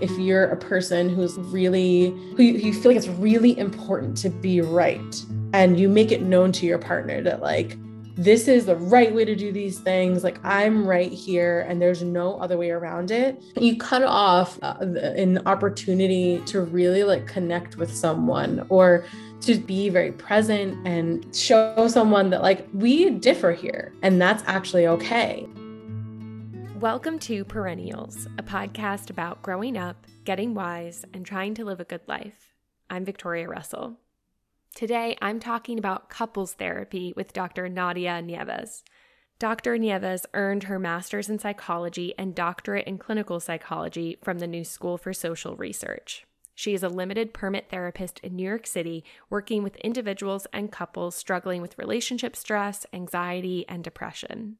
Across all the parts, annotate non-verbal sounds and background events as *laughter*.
if you're a person who's really, who you, you feel like it's really important to be right, and you make it known to your partner that, like, this is the right way to do these things. Like, I'm right here, and there's no other way around it. You cut off uh, an opportunity to really like connect with someone or to be very present and show someone that, like, we differ here, and that's actually okay. Welcome to Perennials, a podcast about growing up, getting wise, and trying to live a good life. I'm Victoria Russell. Today, I'm talking about couples therapy with Dr. Nadia Nieves. Dr. Nieves earned her master's in psychology and doctorate in clinical psychology from the New School for Social Research. She is a limited permit therapist in New York City, working with individuals and couples struggling with relationship stress, anxiety, and depression.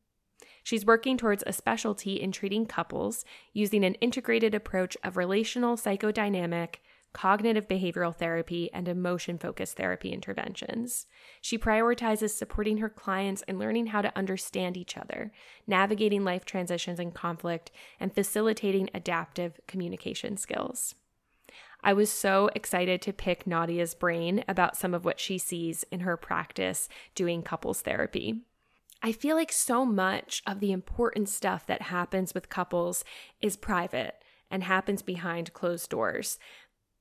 She's working towards a specialty in treating couples using an integrated approach of relational psychodynamic, cognitive behavioral therapy, and emotion focused therapy interventions. She prioritizes supporting her clients in learning how to understand each other, navigating life transitions and conflict, and facilitating adaptive communication skills. I was so excited to pick Nadia's brain about some of what she sees in her practice doing couples therapy. I feel like so much of the important stuff that happens with couples is private and happens behind closed doors.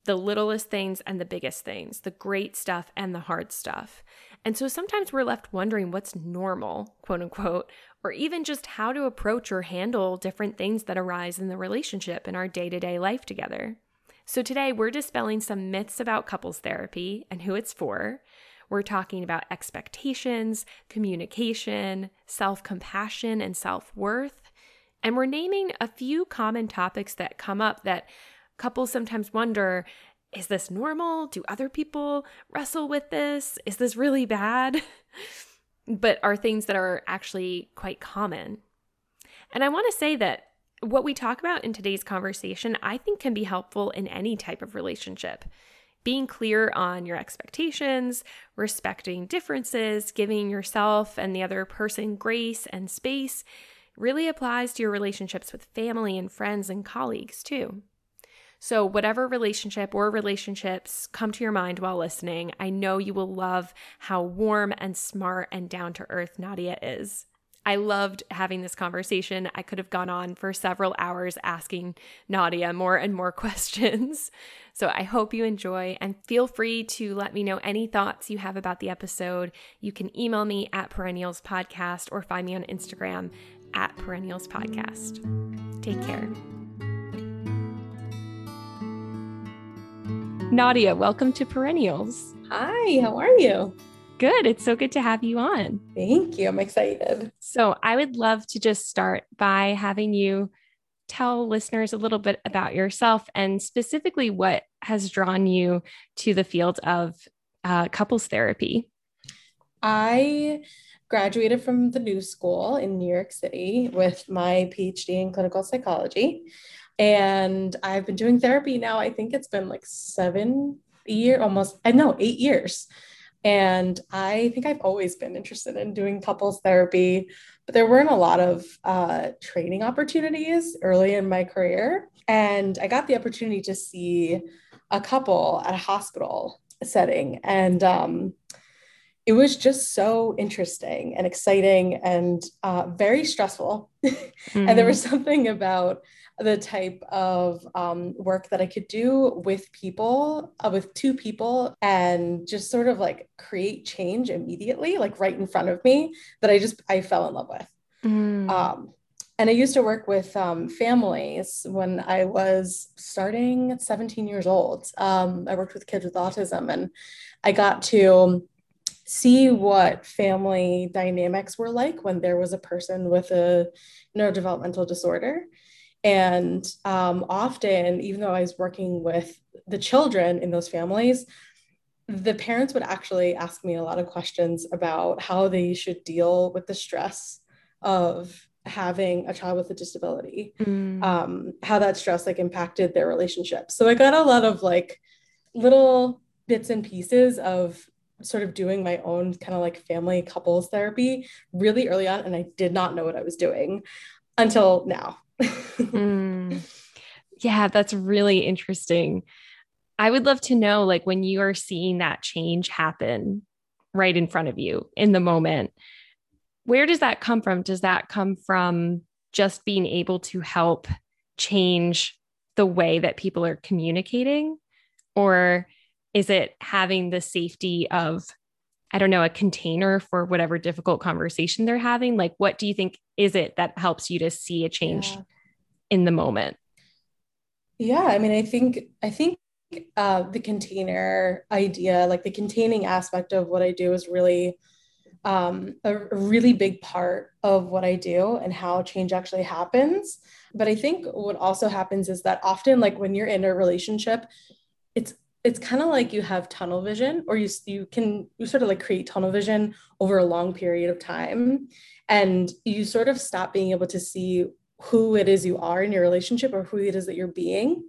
The littlest things and the biggest things, the great stuff and the hard stuff. And so sometimes we're left wondering what's normal, quote unquote, or even just how to approach or handle different things that arise in the relationship in our day to day life together. So today we're dispelling some myths about couples therapy and who it's for. We're talking about expectations, communication, self compassion, and self worth. And we're naming a few common topics that come up that couples sometimes wonder is this normal? Do other people wrestle with this? Is this really bad? *laughs* but are things that are actually quite common. And I want to say that what we talk about in today's conversation, I think, can be helpful in any type of relationship being clear on your expectations, respecting differences, giving yourself and the other person grace and space really applies to your relationships with family and friends and colleagues too. So, whatever relationship or relationships come to your mind while listening, I know you will love how warm and smart and down to earth Nadia is. I loved having this conversation. I could have gone on for several hours asking Nadia more and more *laughs* questions. So I hope you enjoy and feel free to let me know any thoughts you have about the episode. You can email me at Perennials Podcast or find me on Instagram at Perennials Podcast. Take care. Nadia, welcome to Perennials. Hi, how are you? Good. It's so good to have you on. Thank you. I'm excited. So, I would love to just start by having you tell listeners a little bit about yourself and specifically what has drawn you to the field of uh, couples therapy. I graduated from the New School in New York City with my PhD in clinical psychology. And I've been doing therapy now, I think it's been like seven year almost, I know, eight years. And I think I've always been interested in doing couples therapy, but there weren't a lot of uh, training opportunities early in my career. And I got the opportunity to see a couple at a hospital setting. And um, it was just so interesting and exciting and uh, very stressful. Mm-hmm. *laughs* and there was mm-hmm. something about the type of um, work that I could do with people, uh, with two people, and just sort of like create change immediately, like right in front of me, that I just I fell in love with. Mm. Um, and I used to work with um, families when I was starting at 17 years old. Um, I worked with kids with autism, and I got to see what family dynamics were like when there was a person with a neurodevelopmental disorder and um, often, even though I was working with the children in those families, the parents would actually ask me a lot of questions about how they should deal with the stress of having a child with a disability, mm. um, how that stress like impacted their relationship. So I got a lot of like little bits and pieces of sort of doing my own kind of like family couples therapy really early on, and I did not know what I was doing until now mm. *laughs* Yeah, that's really interesting. I would love to know like when you are seeing that change happen right in front of you in the moment, where does that come from? Does that come from just being able to help change the way that people are communicating? Or is it having the safety of, I don't know, a container for whatever difficult conversation they're having? Like, what do you think is it that helps you to see a change yeah. in the moment? Yeah, I mean, I think, I think uh, the container idea, like the containing aspect of what I do, is really um, a, a really big part of what I do and how change actually happens. But I think what also happens is that often, like when you're in a relationship, it's it's kind of like you have tunnel vision or you you can you sort of like create tunnel vision over a long period of time and you sort of stop being able to see who it is you are in your relationship or who it is that you're being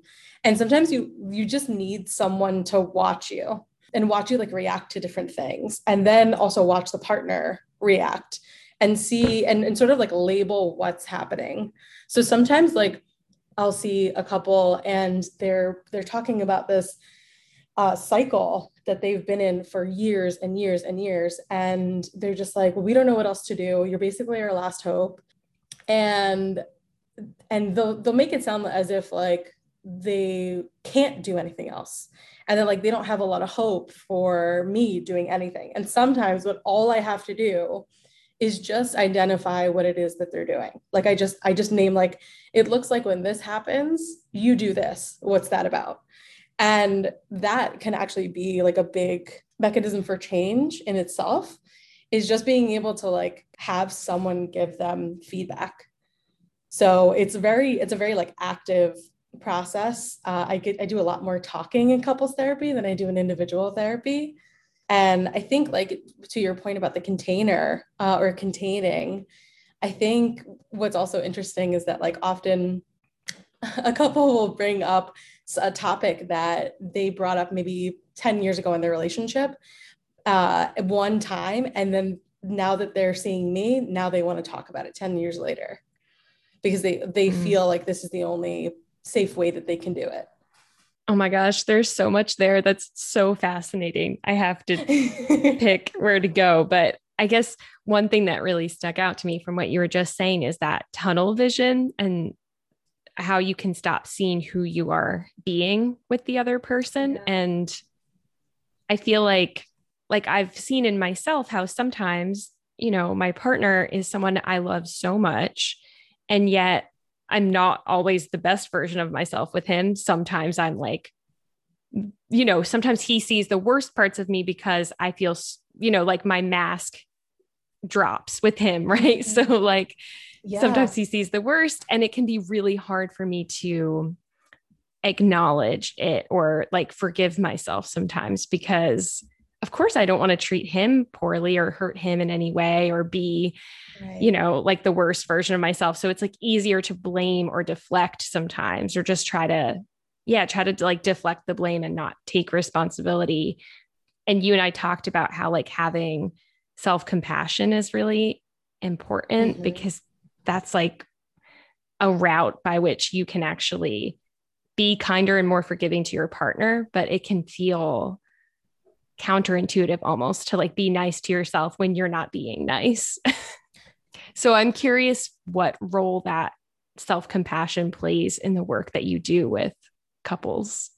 and sometimes you you just need someone to watch you and watch you like react to different things and then also watch the partner react and see and, and sort of like label what's happening. So sometimes like i'll see a couple and they're they're talking about this uh, cycle that they've been in for years and years and years. And they're just like well, we don't know what else to do. You're basically our last hope. And and they'll, they'll make it sound as if like they can't do anything else. And then like they don't have a lot of hope for me doing anything. And sometimes what all i have to do is just identify what it is that they're doing. Like i just i just name like it looks like when this happens you do this. What's that about and that can actually be like a big mechanism for change in itself is just being able to like have someone give them feedback so it's very it's a very like active process. Uh, I get I do a lot more talking in couples therapy than I do in individual therapy. And I think, like to your point about the container uh, or containing, I think what's also interesting is that like often *laughs* a couple will bring up a topic that they brought up maybe 10 years ago in their relationship uh, one time. And then now that they're seeing me, now they want to talk about it 10 years later because they, they mm. feel like this is the only safe way that they can do it. Oh my gosh, there's so much there that's so fascinating. I have to *laughs* pick where to go. But I guess one thing that really stuck out to me from what you were just saying is that tunnel vision and how you can stop seeing who you are being with the other person. Yeah. And I feel like, like I've seen in myself how sometimes, you know, my partner is someone I love so much. And yet I'm not always the best version of myself with him. Sometimes I'm like, you know, sometimes he sees the worst parts of me because I feel, you know, like my mask drops with him, *laughs* right? Mm-hmm. So, like, yeah. sometimes he sees the worst, and it can be really hard for me to acknowledge it or like forgive myself sometimes because of course I don't want to treat him poorly or hurt him in any way or be, right. you know, like the worst version of myself. So it's like easier to blame or deflect sometimes or just try to, yeah, try to like deflect the blame and not take responsibility. And you and I talked about how like having self compassion is really important mm-hmm. because that's like a route by which you can actually be kinder and more forgiving to your partner, but it can feel counterintuitive almost to like be nice to yourself when you're not being nice. *laughs* so I'm curious what role that self compassion plays in the work that you do with couples.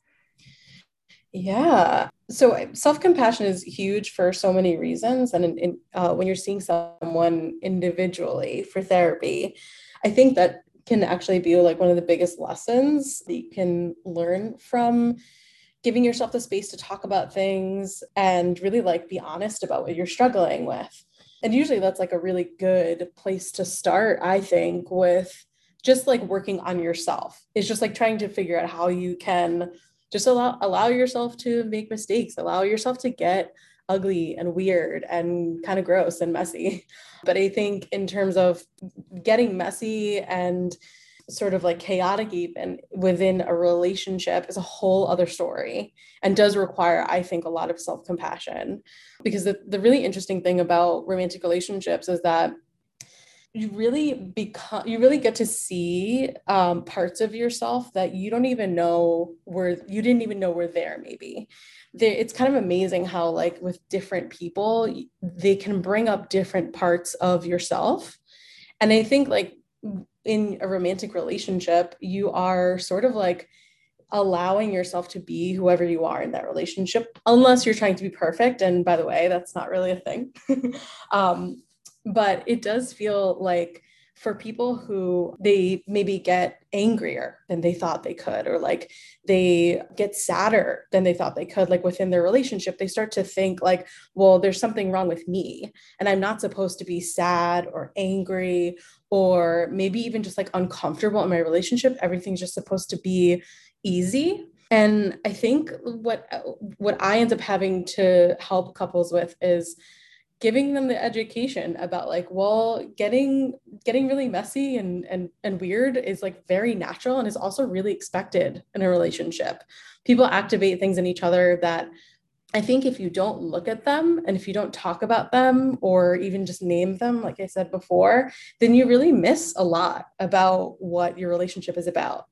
Yeah. So self compassion is huge for so many reasons. And in, in, uh, when you're seeing someone individually for therapy, I think that can actually be like one of the biggest lessons that you can learn from giving yourself the space to talk about things and really like be honest about what you're struggling with. And usually that's like a really good place to start, I think, with just like working on yourself. It's just like trying to figure out how you can just allow allow yourself to make mistakes, allow yourself to get ugly and weird and kind of gross and messy. *laughs* But I think in terms of getting messy and sort of like chaotic even within a relationship is a whole other story and does require i think a lot of self-compassion because the, the really interesting thing about romantic relationships is that you really become you really get to see um, parts of yourself that you don't even know were you didn't even know were there maybe. It's kind of amazing how like with different people they can bring up different parts of yourself. And i think like in a romantic relationship you are sort of like allowing yourself to be whoever you are in that relationship unless you're trying to be perfect. And by the way that's not really a thing. *laughs* Um, but it does feel like for people who they maybe get angrier than they thought they could or like they get sadder than they thought they could like within their relationship they start to think like well there's something wrong with me and i'm not supposed to be sad or angry or maybe even just like uncomfortable in my relationship. Everything's just supposed to be easy. And i think what what i end up having to help couples with is giving them the education about like well getting getting really messy and and and weird is like very natural and is also really expected in a relationship. People activate things in each other that i think if you don't look at them and if you don't talk about them or even just name them like i said before then you really miss a lot about what your relationship is about.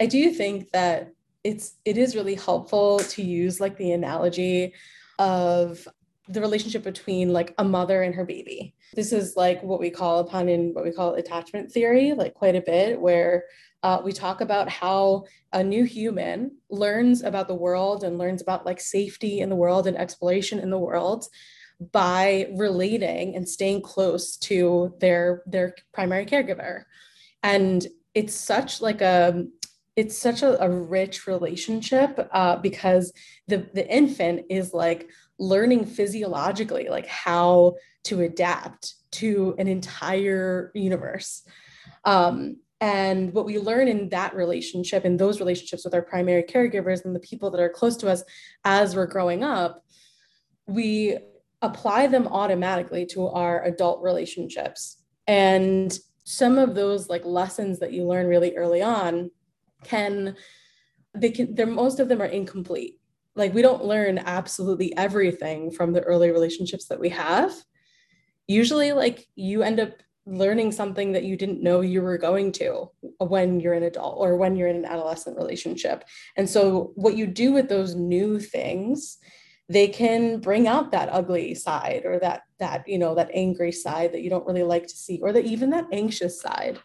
I do think that it's it is really helpful to use like the analogy of the relationship between like a mother and her baby. This is like what we call upon in what we call attachment theory, like quite a bit, where uh, we talk about how a new human learns about the world and learns about like safety in the world and exploration in the world by relating and staying close to their their primary caregiver and it's such like a it's such a, a rich relationship uh, because the the infant is like learning physiologically like how to adapt to an entire universe. Um, and what we learn in that relationship in those relationships with our primary caregivers and the people that are close to us as we're growing up we apply them automatically to our adult relationships. And some of those like lessons that you learn really early on can they can they're most of them are incomplete like we don't learn absolutely everything from the early relationships that we have. Usually like you end up learning something that you didn't know you were going to when you're an adult or when you're in an adolescent relationship. And so what you do with those new things they can bring out that ugly side or that that you know that angry side that you don't really like to see or that even that anxious side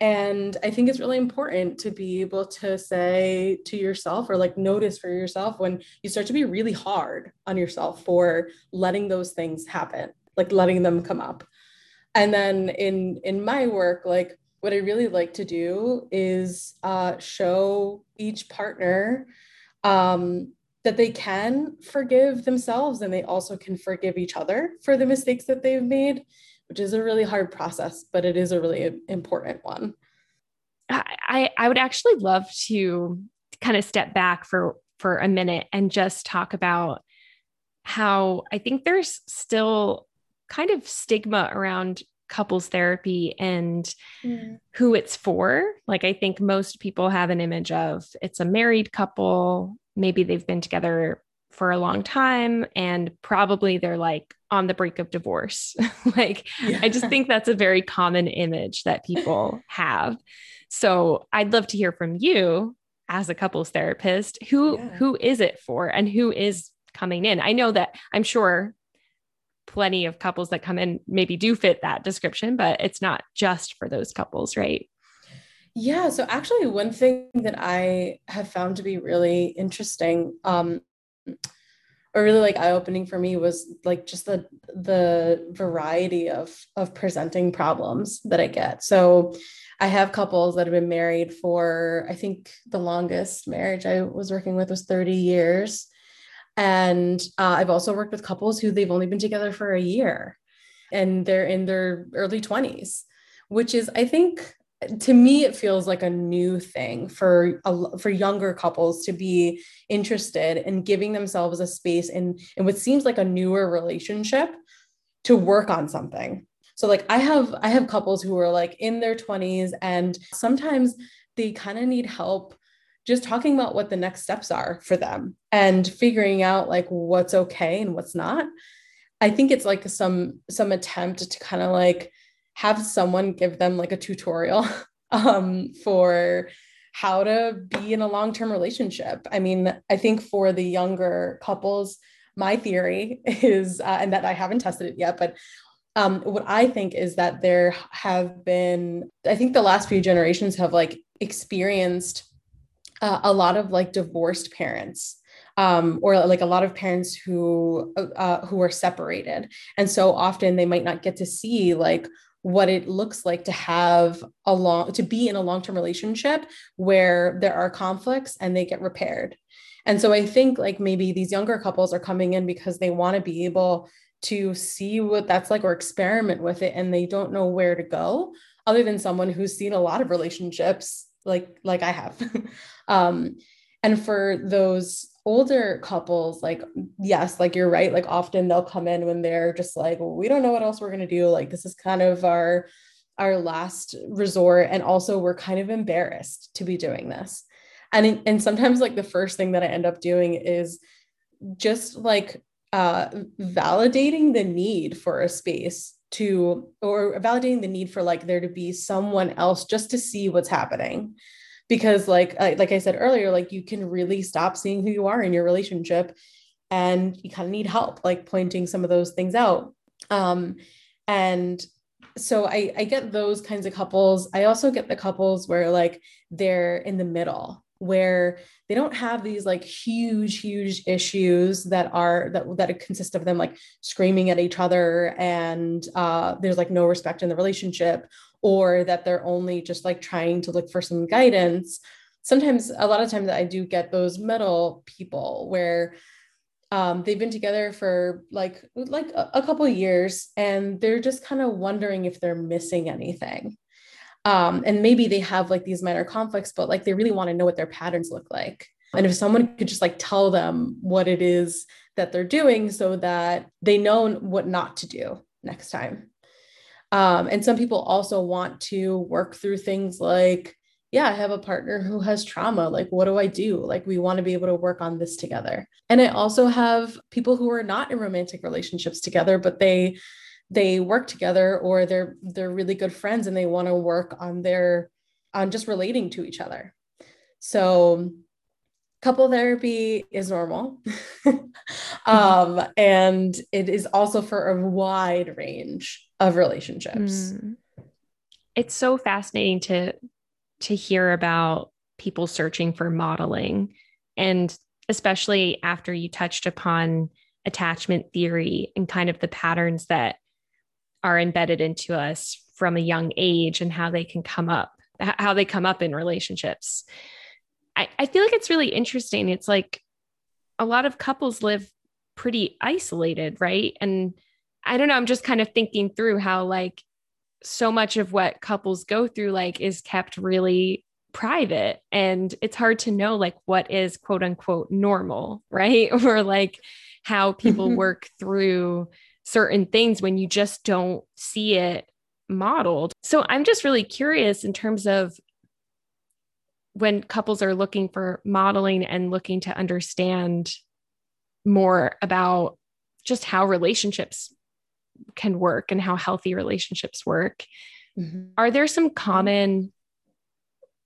and I think it's really important to be able to say to yourself or like notice for yourself when you start to be really hard on yourself for letting those things happen, like letting them come up. And then in in my work, like what I really like to do is uh, show each partner um, that they can forgive themselves and they also can forgive each other for the mistakes that they've made which is a really hard process, but it is a really important one. I, I would actually love to kind of step back for for a minute and just talk about how I think there's still kind of stigma around couples therapy and mm. who it's for. Like, I think most people have an image of it's a married couple, maybe they've been together for a long time, and probably they're like on the brink of divorce. *laughs* like, yeah. I just think that's a very common image that people *laughs* have. So, I'd love to hear from you as a couples therapist. Who yeah. who is it for and who is coming in? I know that I'm sure plenty of couples that come in maybe do fit that description, but it's not just for those couples, right? Yeah. So actually, one thing that I have found to be really interesting um, or really like eye-opening for me was like just the the variety of of presenting problems that I get. So I have couples that have been married for I think the longest marriage I was working with was 30 years. And uh, I've also worked with couples who they've only been together for a year and they're in their early 20s, which is I think to me it feels like a new thing for a, for younger couples to be interested in giving themselves a space in in what seems like a newer relationship to work on something. So like i have i have couples who are like in their 20s and sometimes they kind of need help just talking about what the next steps are for them and figuring out like what's okay and what's not. I think it's like some some attempt to kind of like have someone give them like a tutorial *laughs* um, for how to be in a long-term relationship. I mean, I think for the younger couples, my theory *laughs* is, uh, and that I haven't tested it yet, but um, what I think is that there have been, I think the last few generations have like experienced uh, a lot of like divorced parents um, or like a lot of parents who uh, who are separated and so often they might not get to see like what it looks like to have a long to be in a long-term relationship where there are conflicts and they get repaired. And so i think like maybe these younger couples are coming in because they want to be able to see what that's like or experiment with it and they don't know where to go other than someone who's seen a lot of relationships like like i have. *laughs* Um and for those older couples like yes like you're right like often they'll come in when they're just like we don't know what else we're going to do like this is kind of our our last resort and also we're kind of embarrassed to be doing this. And and sometimes like the first thing that i end up doing is just like uh validating the need for a space to or validating the need for like there to be someone else just to see what's happening because like like I said earlier like you can really stop seeing who you are in your relationship and you kind of need help like pointing some of those things out. Um and so I I get those kinds of couples. I also get the couples where like they're in the middle where they don't have these like huge huge issues that are that that consist of them like screaming at each other and uh, there's like no respect in the relationship or that they're only just like trying to look for some guidance sometimes a lot of times i do get those middle people where um, they've been together for like like a, a couple years and they're just kind of wondering if they're missing anything. Um, and maybe they have like these minor conflicts but like they really want to know what their patterns look like. And if someone could just like tell them what it is that they're doing so that they know what not to do next time um, and some people also want to work through things like, yeah, I have a partner who has trauma. Like, what do I do? Like, we want to be able to work on this together. And I also have people who are not in romantic relationships together, but they they work together or they're they're really good friends and they want to work on their on just relating to each other. So couple therapy is normal *laughs* um, and it is also for a wide range of relationships mm. it's so fascinating to to hear about people searching for modeling and especially after you touched upon attachment theory and kind of the patterns that are embedded into us from a young age and how they can come up how they come up in relationships I, I feel like it's really interesting. It's like a lot of couples live pretty isolated, right? And I don't know, I'm just kind of thinking through how like so much of what couples go through like is kept really private and it's hard to know like what is quote unquote normal, *laughs* right? *laughs* or like how people mm-hmm. work through certain things when you just don't see it modeled. So I'm just really curious in terms of when couples are looking for modeling and looking to understand more about just how relationships can work and how healthy relationships work mm-hmm. are there some common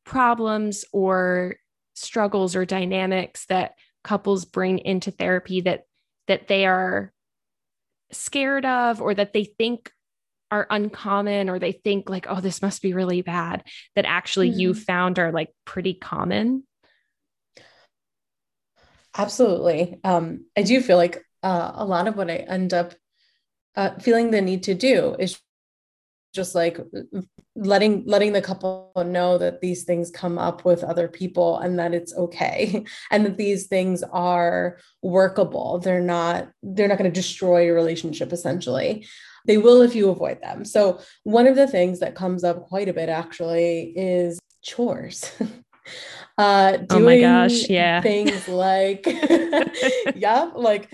problems or struggles or dynamics that couples bring into therapy that that they are scared of or that they think are uncommon or they think like oh this must be really bad that actually mm-hmm. you found are like pretty common absolutely um i do feel like uh, a lot of what i end up uh, feeling the need to do is just like letting letting the couple know that these things come up with other people and that it's okay *laughs* and that these things are workable they're not they're not going to destroy your relationship essentially they will if you avoid them. So, one of the things that comes up quite a bit actually is chores. *laughs* uh doing oh my gosh, yeah. things like *laughs* yeah, like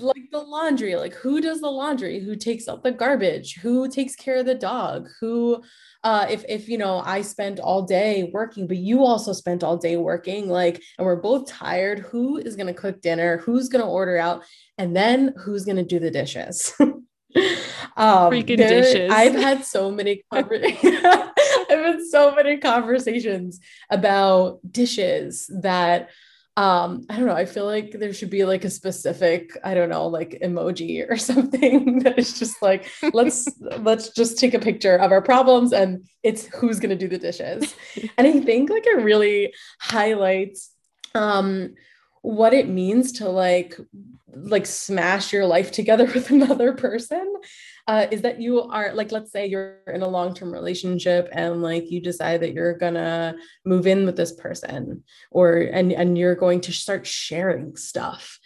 like the laundry like who does the laundry? Who takes out the garbage? Who takes care of the dog? Who uh if if you know i spent all day working but you also spent all day working like and we're both tired who is going to cook dinner? Who's going to order out? And then who's going to do the dishes? *laughs* Um, Freaking there, dishes. I've had so many conversations. *laughs* I've had so many conversations about dishes that um i don't know i feel like there should be like a specific i don't know like emoji or *laughs* something that is just like let's let's just take a picture of our problems and it's who's going to do the dishes. *laughs* And i think like it really highlights um what it means to like like smash your life together *laughs* with another person uh, is that you are like let's say you're in a long-term relationship and like you decide that you're gonna move in with this person or and and you're going to start sharing stuff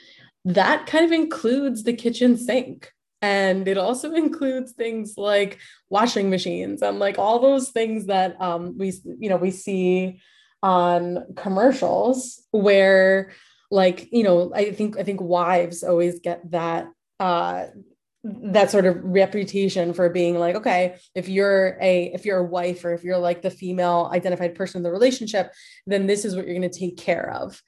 that kind of includes the kitchen sink. And it also *laughs* includes things like washing machines and like all those things that um, we you know we see on commercials where like you know i think i think wives always get that uh that sort of reputation for being like okay if you're a if you're a wife or if you're like the female identified person in the relationship then this is what you're going to take care of.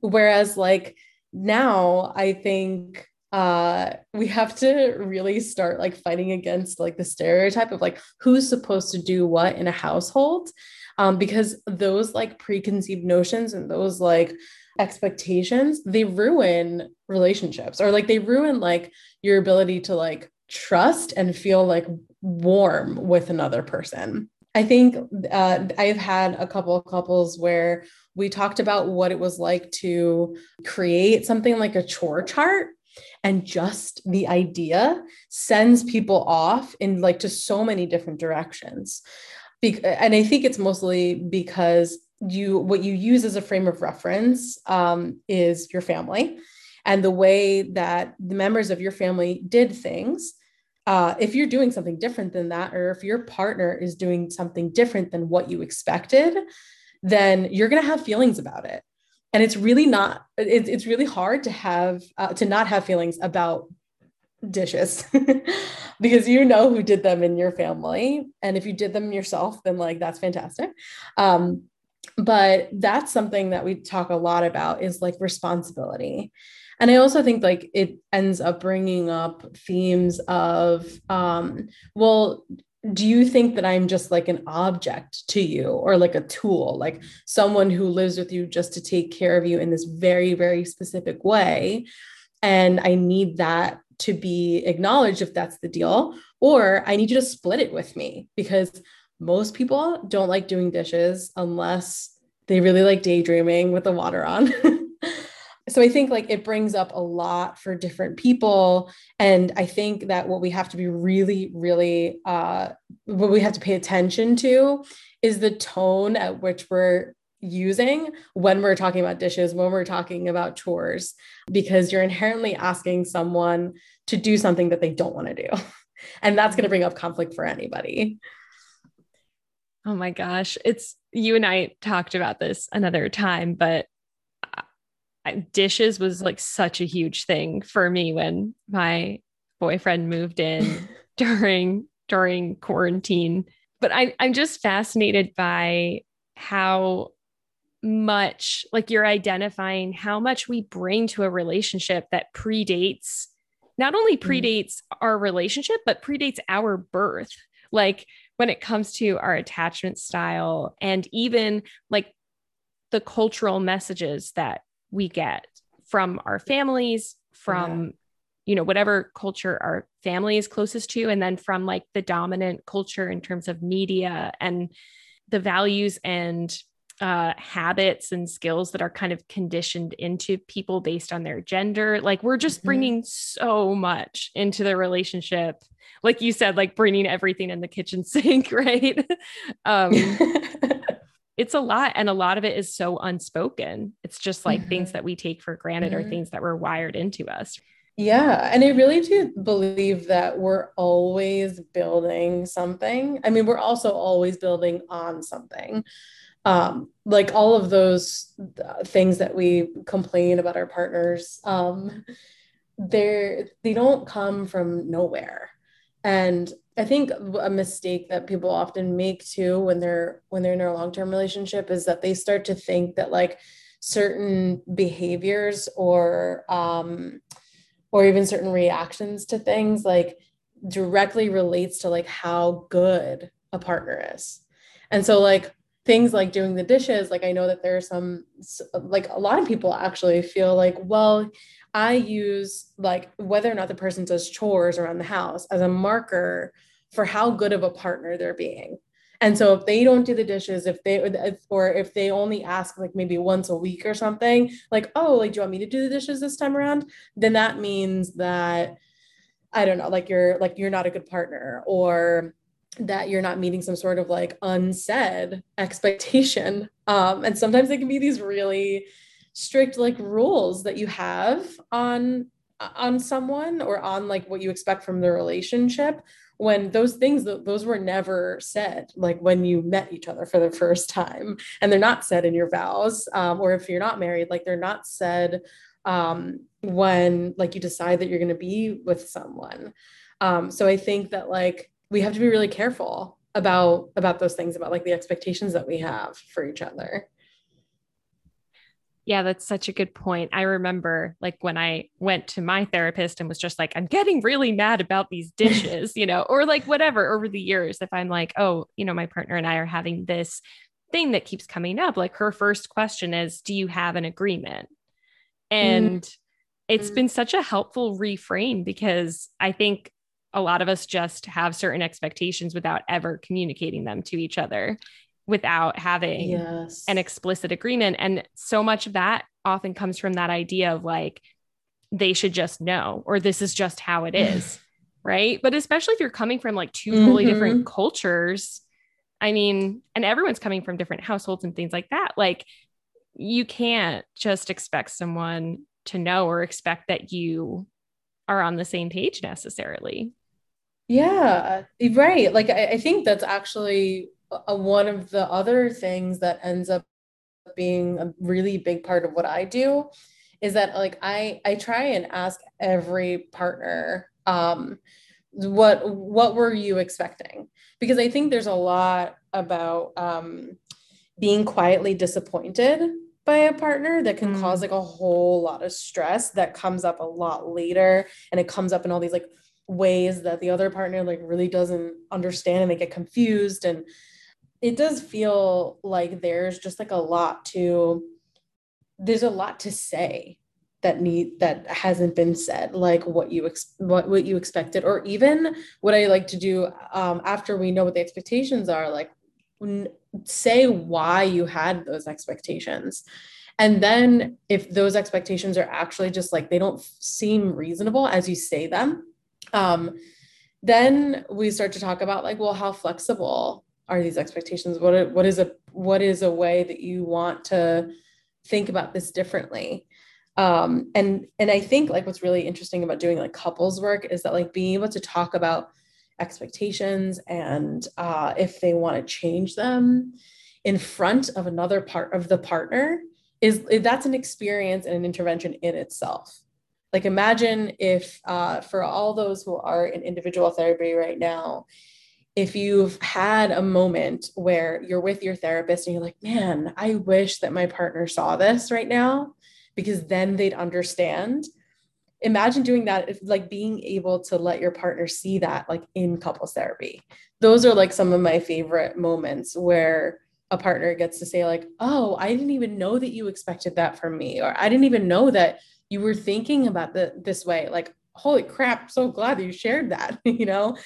Whereas like now i think uh we have to really start like fighting against like the stereotype of like who's supposed to do what in a household. Um because those like preconceived notions and those like expectations they ruin relationships or like they ruin like your ability to like trust and feel like warm with another person. I think uh, i've had a couple of couples where we talked about what it was like to create something like a chore chart and just the idea sends people off in like to so many different directions. Be- and i think it's mostly because you what you use as a frame of reference um, is your family and the way that the members of your family did things. Uh, if you're doing something different than that or if your partner is doing something different than what you expected then you're going to have feelings about it. And it's really not it, it's really hard to have uh, to not have feelings about dishes *laughs* because you know who did them in your family. And if you did them yourself then like that's fantastic. Um, but that's something that we talk a lot about is like responsibility. And i also think like it ends up bringing up themes of um well do you think that i'm just like an object to you or like a tool like someone who lives with you just to take care of you in this very very specific way? And i need that to be acknowledged if that's the deal or i need you to split it with me because most people don't like doing dishes unless they really like daydreaming with the water on. *laughs* so I think like it brings up a lot for different people. And I think that what we have to be really, really, uh, what we have to pay attention to is the tone at which we're using when we're talking about dishes, when we're talking about chores, because you're inherently asking someone to do something that they don't want to do. *laughs* And that's going to bring up conflict for anybody. Oh my gosh. It's you and I talked about this another time, but dishes was like such a huge thing for me when my boyfriend moved in *laughs* during during quarantine. But I, I'm just fascinated by how much like you're identifying how much we bring to a relationship that predates not only mm. predates mm. our relationship but predates our birth like when it comes to our attachment style and even like the cultural messages that we get from our families, from, yeah. you know, whatever culture our family is closest to, and then from like the dominant culture in terms of media and the values and uh, habits and skills that are kind of conditioned into people based on their gender. Like we're just mm-hmm. bringing so much into the relationship. Like you said, like bringing everything in the kitchen *laughs* sink, right? um, *laughs* it's a lot. And a lot of it is so unspoken. It's just like mm-hmm. things that we take for granted mm-hmm. or things that were wired into us. Yeah. And I really do believe that we're always building something. I mean, we're also always building on something um, like all of those uh, things that we complain about our partners um, they're they don't come from nowhere and i think a mistake that people often make too when they're when they're in a long-term relationship is that they start to think that like certain behaviors or um or even certain reactions to things like directly relates to like how good a partner is. And so like things like doing the dishes, like I know that there are some like a lot of people actually feel like, well, I use like whether or not the person does chores around the house as a marker for how good of a partner they're being. And so if they don't do the dishes, if they or if they only ask like maybe once a week or something, like, oh, like do you want me to do the dishes this time around? Then that means that I don't know, like you're like you're not a good partner or that you're not meeting some sort of like unsaid expectation. Um, and sometimes they can be these really strict like rules that you have on on someone or on like what you expect from the relationship when those things those were never said like when you met each other for the first time and they're not said in your vows um, or if you're not married like they're not said um, when like you decide that you're going to be with someone um, so i think that like we have to be really careful about about those things about like the expectations that we have for each other yeah, that's such a good point. I remember like when I went to my therapist and was just like, I'm getting really mad about these *laughs* dishes, you know, or like whatever over the years. If I'm like, oh, you know, my partner and I are having this thing that keeps coming up, like her first question is, Do you have an agreement? And mm. it's been such a helpful reframe because I think a lot of us just have certain expectations without ever communicating them to each other without having yes. an explicit agreement. And so much of that often comes from that idea of like, they should just know, or this is just how it is. *sighs* right. But especially if you're coming from like 2 mm-hmm. totally different cultures, I mean, and everyone's coming from different households and things like that. Like, you can't just expect someone to know or expect that you are on the same page necessarily. Yeah, right. Like, I, I think that's actually a, one of the other things that ends up being a really big part of what I do is that like I I try and ask every partner um what what were you expecting because I think there's a lot about um being quietly disappointed by a partner that can mm. cause like a whole lot of stress that comes up a lot later and it comes up in all these like ways that the other partner like really doesn't understand and they get confused. And it does feel like there's just like a lot to there's a lot to say that need that hasn't been said like what you ex- what what you expected. Or even what i like to do um, after we know what the expectations are like n- say why you had those expectations. And then if those expectations are actually just like they don't seem reasonable as you say them um, then we start to talk about like well how flexible are these expectations? What what is a what is a way that you want to think about this differently? Um, and and i think like what's really interesting about doing like couples work is that like being able to talk about expectations and uh, if they want to change them in front of another part of the partner is that's an experience and an intervention in itself like imagine if uh, for all those who are in individual therapy right now if you've had a moment where you're with your therapist and you're like, man, I wish that my partner saw this right now because then they'd understand. Imagine doing that, if, like being able to let your partner see that, like in couples therapy. Those are like some of my favorite moments where a partner gets to say, like, oh, I didn't even know that you expected that from me, or I didn't even know that you were thinking about the this way. Like, holy crap, so glad that you shared that, *laughs* you know?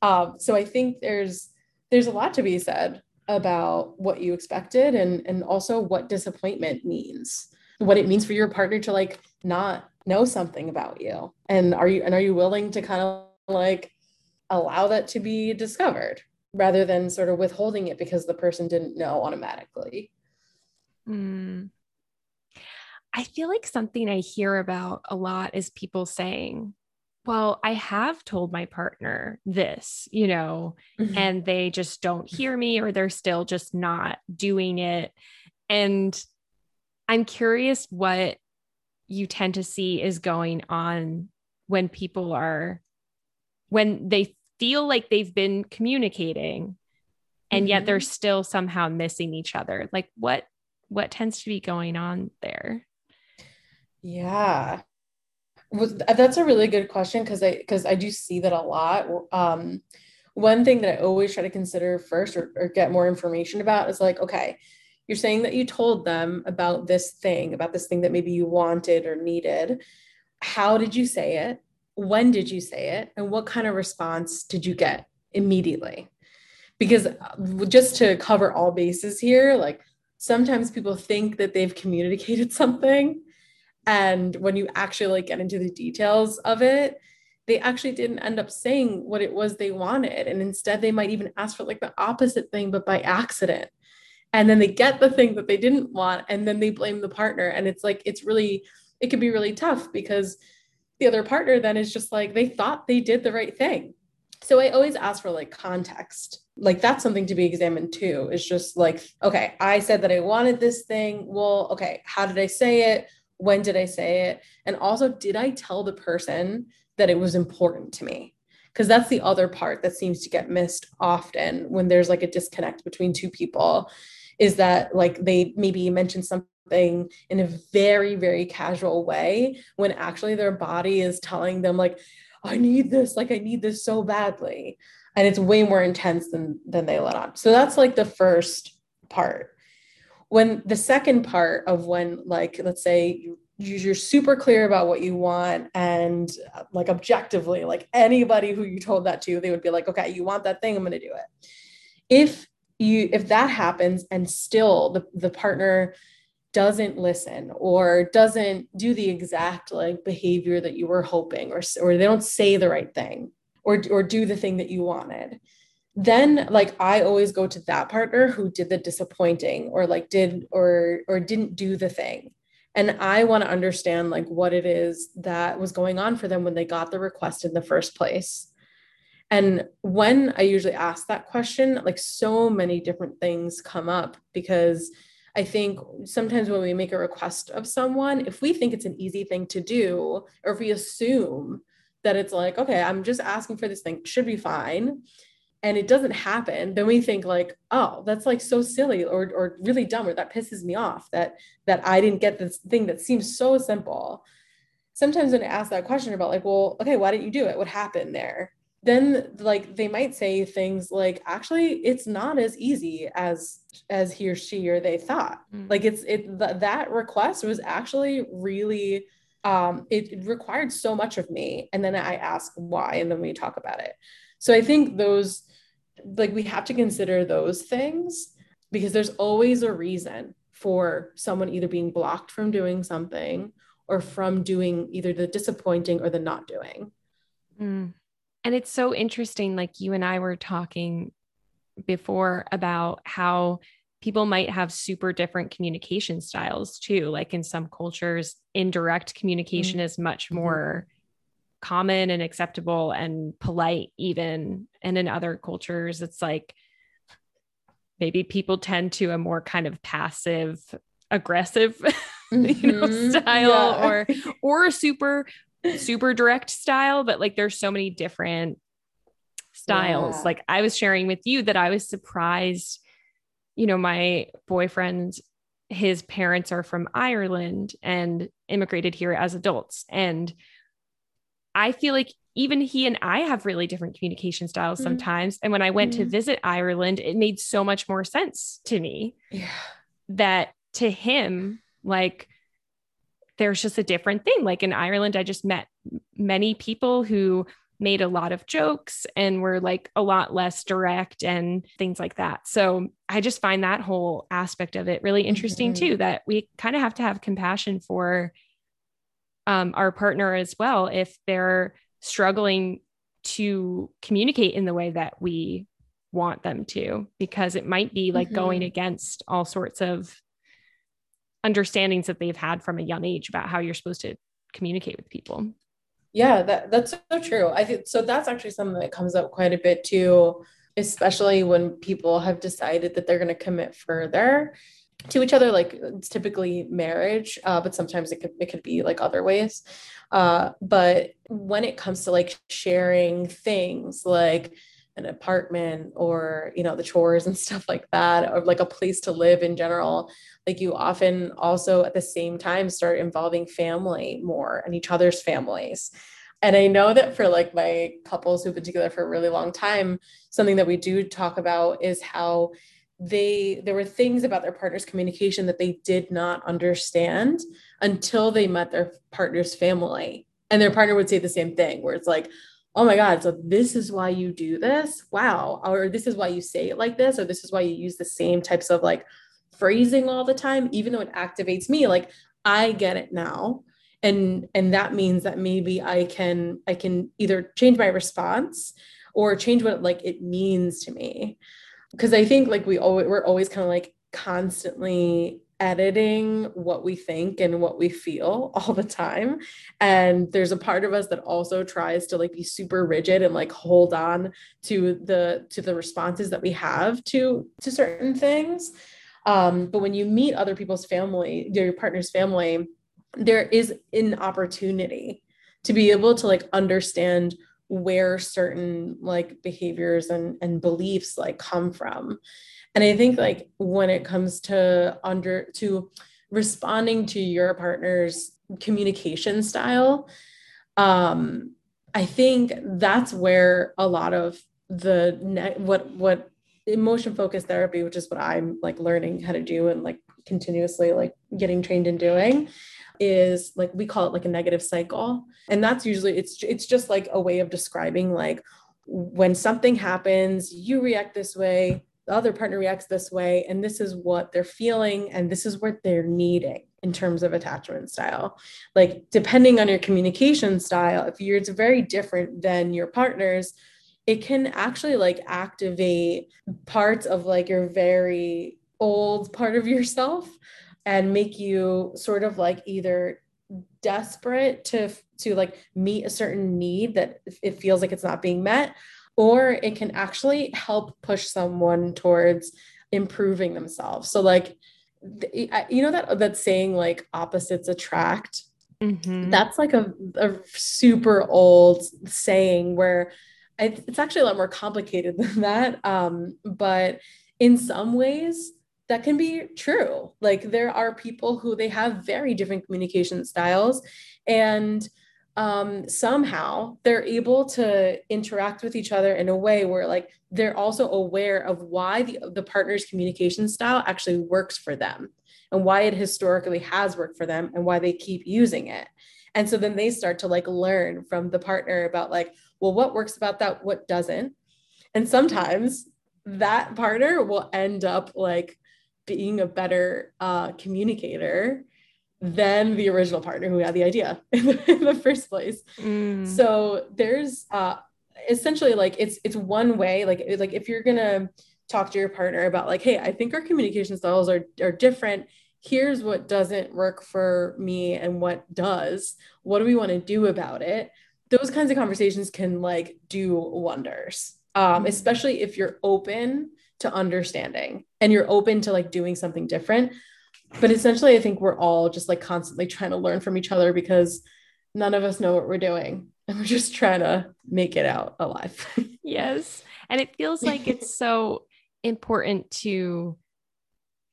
Um, so I think there's there's a lot to be said about what you expected and and also what disappointment means, what it means for your partner to like not know something about you, and are you and are you willing to kind of like allow that to be discovered rather than sort of withholding it because the person didn't know automatically. Mm. I feel like something I hear about a lot is people saying, well, I have told my partner this, you know, mm-hmm. and they just don't hear me or they're still just not doing it. And I'm curious what you tend to see is going on when people are, when they feel like they've been communicating and mm-hmm. yet they're still somehow missing each other. Like what, what tends to be going on there? Yeah that's a really good question because I because I do see that a lot. Um, one thing that I always try to consider first or, or get more information about is like, okay, you're saying that you told them about this thing, about this thing that maybe you wanted or needed. How did you say it? When did you say it? And what kind of response did you get immediately? Because uh, just to cover all bases here, like sometimes people think that they've communicated *laughs* something and when you actually like get into the details of it they actually didn't end up saying what it was they wanted. And instead they might even ask for like the opposite thing but by accident. And then they get the thing that they didn't want and then they blame the partner. And it's like it's really it can be really tough because the other partner then is just like they thought they did the right thing. So i always ask for like context. Like that's something to be examined too it's just like okay i said that i wanted this thing. Well okay how did i say it when did I say it? And also, did I tell the person that it was important to me? Because that's the other part that seems to get missed often when there's like a disconnect between two people is that like they maybe mention something in a very, very casual way when actually their body is telling them, like, I need this, like, I need this so badly. And it's way more intense than than they let on. So that's like the first part when the second part of when like let's say you you're super clear about what you want and like objectively like anybody who you told that to they would be like okay you want that thing i'm going to do it. If you if that happens and still the, the partner doesn't listen or doesn't do the exact like behavior that you were hoping or or they don't say the right thing or or do the thing that you wanted then like i always go to that partner who did the disappointing or like did or or didn't do the thing. And i want to understand like what it is that was going on for them when they got the request in the first place. And when i usually ask that question like so many different things come up because i think sometimes when we make a request of someone if we think it's an easy thing to do or if we assume that it's like okay i'm just asking for this thing should be fine and it doesn't happen then we think like oh that's like so silly or, or really dumb or that pisses me off that that i didn't get this thing that seems so simple. Sometimes when i ask that question about like well okay why didn't you do it? What happened there? Then like they might say things like actually it's not as easy as as he or she or they thought. Mm. like it's it th- that request was actually really um it required so much of me and then i ask why and then we talk about it. So i think those like we have to consider those things because there's always a reason for someone either being blocked from doing something or from doing either the disappointing or the not doing. Mm. And it's so interesting. Like you and I were talking before about how people might have super different communication styles too. Like in some cultures, indirect communication mm-hmm. is much more common and acceptable and polite even and in other cultures it's like maybe people tend to a more kind of passive aggressive mm-hmm. *laughs* you know mm-hmm. style yeah. or or a super super direct style but like there's so many different styles yeah. like i was sharing with you that i was surprised you know my boyfriend his parents are from ireland and immigrated here as adults and I feel like even he and I have really different communication styles mm-hmm. sometimes. And when I went mm-hmm. to visit Ireland, it made so much more sense to me yeah. that to him, like, there's just a different thing. Like in Ireland, I just met many people who made a lot of jokes and were like a lot less direct and things like that. So I just find that whole aspect of it really interesting mm-hmm. too, that we kind of have to have compassion for um, our partner as well if they're struggling to communicate in the way that we want them to, because it might be like mm-hmm. going against all sorts of understandings that they've had from a young age about how you're supposed to communicate with people. Yeah, that, that's so true. I think so. That's actually something that comes up quite a bit too, especially when people have decided that they're going to commit further to each other like it's typically marriage uh, but sometimes it could it could be like other ways. Uh, but when it comes to like sharing things like an apartment or you know the chores and *laughs* stuff like that or like a place to live in general like you often also at the same time start involving family more and each other's families. And i know that for like my couples who've been together for a really long time something that we do talk about is how they there were things about their partner's communication that they did not understand until they met their partner's family. And their partner would say the same thing where it's like oh my god so this is why you do this? Wow. Or this is why you say it like this? Or this is why you use the same types of like phrasing all the time even though it activates me? Like i get it now. And and that means that maybe i can i can either change my response or change what like it means to me because I think like we always we're always kind of like constantly editing what we think and what we feel *laughs* all the time. And there's a part of us that also tries to like be super rigid and like hold on to the to the responses that we have to to certain things. Um but when you meet other people's family your partner's family there is an opportunity to be able to like understand where certain like behaviors and, and beliefs like come from. And i think like when it comes to under to responding to your partner's communication style um i think that's where a lot of the ne- what what emotion focused therapy which is what i'm like learning how to do and like continuously like getting trained in doing is like we call it like a negative cycle and that's usually it's it's just like a way of describing like when something happens you react this way the other partner reacts this way and this is what they're feeling and this is what they're needing in terms of attachment style. Like depending on your communication style if you're it's very different than your partner's it can actually like activate parts of like your very old part of yourself and make you sort of like either desperate to to like meet a certain need that it feels like it's not being met or it can actually help push someone towards improving themselves. So like you know that that saying like opposites attract? Mm-hmm. that's like a, a super old saying where it's actually a lot more complicated *laughs* than that. Um, but in some ways that can be true. Like there are people who they have very different communication styles and um, somehow they're able to interact with each other in a way where like they're also aware of why the, the partner's communication style actually works for them and why it historically has worked for them and why they keep using it. And so then they start to like learn from the partner about like, well, what works about that, what doesn't. And sometimes that partner will end up like being a better uh, communicator than the original partner who had the idea *laughs* in the, in the first place. Mm. So there's uh, essentially like it's it's one way like like if you're gonna talk to your partner about like hey I think our communication styles are are different. Here's what doesn't work for me and what does. What do we want to do about it? Those kinds of conversations can like do wonders, um, especially if you're open to understanding and you're open to like doing something different. But essentially, I think we're all just like constantly trying to learn from each other because none of us know what we're doing and we're just trying to make it out alive. *laughs* yes. And it feels like it's so important to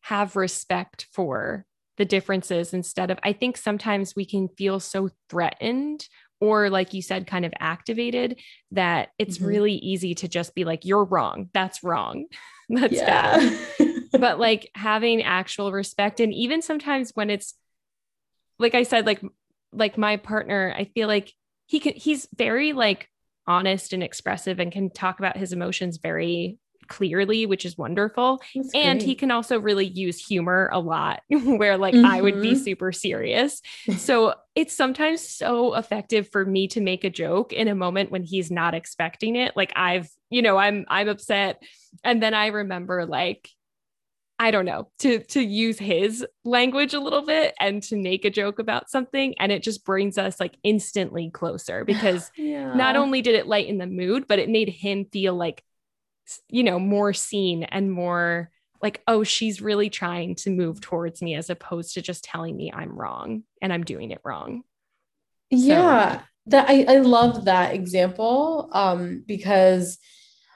have respect for the differences instead of, I think sometimes we can feel so threatened or like you said kind of activated that it's mm-hmm. really easy to just be like you're wrong that's wrong *laughs* *laughs* that's yeah. bad *laughs* but like having actual respect and even sometimes when it's like i said like like my partner i feel like he can he's very like honest and expressive and can talk about his emotions very clearly, which is wonderful. and he can also really use humor a lot, *laughs* where like mm-hmm. I would be mm-hmm. super serious. *laughs* So it's sometimes so effective for me to make a joke in a moment when he's not expecting it. Like I've, you know, I'm I'm upset. And then I remember like I don't know, to to use his language a little bit and to make a joke about something and it just brings us like instantly closer because *laughs* yeah. not only did it lighten the mood, but it made him feel like you know, more seen and more like, oh, she's really trying to move towards me as opposed to just telling me I'm wrong and I'm doing it wrong. Yeah. So. That I, I love that example um, because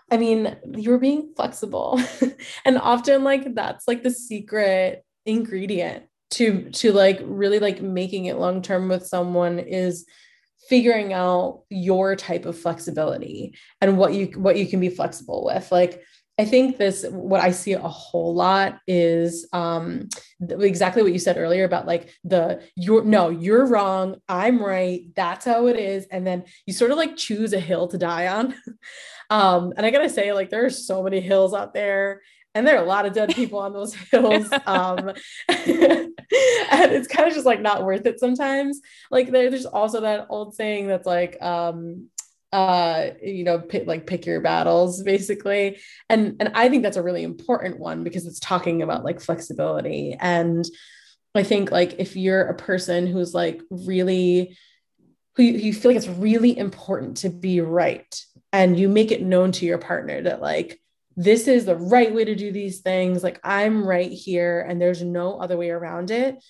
I mean, you're being flexible. *laughs* and often like that's like the secret ingredient to to like really like making it long term with someone is figuring out your type of flexibility and what you what you can be flexible with. Like I think this, what I see a whole lot is um, exactly what you said earlier about like the you're no, you're wrong, I'm right, that's how it is. And then you sort of like choose a hill to die on. *laughs* um, and I gotta say, like, there are so many hills out there, and there are a lot of dead people on those *laughs* hills. Um, *laughs* and it's kind of just like not worth it sometimes. Like, there, there's also that old saying that's like, um, uh you know pick, like pick your battles basically and and i think that's a really important one because it's talking about like flexibility and i think like if you're a person who's like really who you, who you feel like it's really important to be right and you make it known to your partner that like this is the right way to do these things. Like i'm right here and there's no other way around it.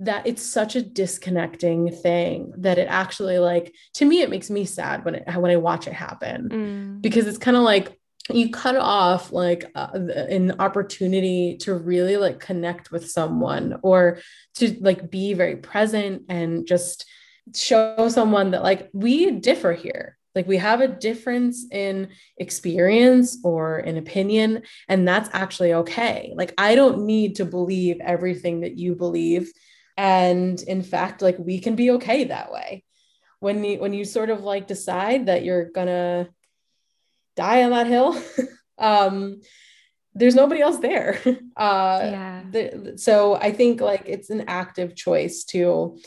That it's such a disconnecting thing that it actually like to me it makes me sad when it when I watch it happen. Mm. because it's kind of like you cut off like uh, an opportunity to really like connect with someone or to like be very present and just show someone that like we differ here like we have a difference in experience or in opinion and that's actually okay. Like i don't need to believe everything that you believe. And in fact like we can be okay that way. When you when you sort of like decide that you're gonna die on that hill *laughs* um there's nobody else there. *laughs* Uh yeah. The, so i think like it's an active choice to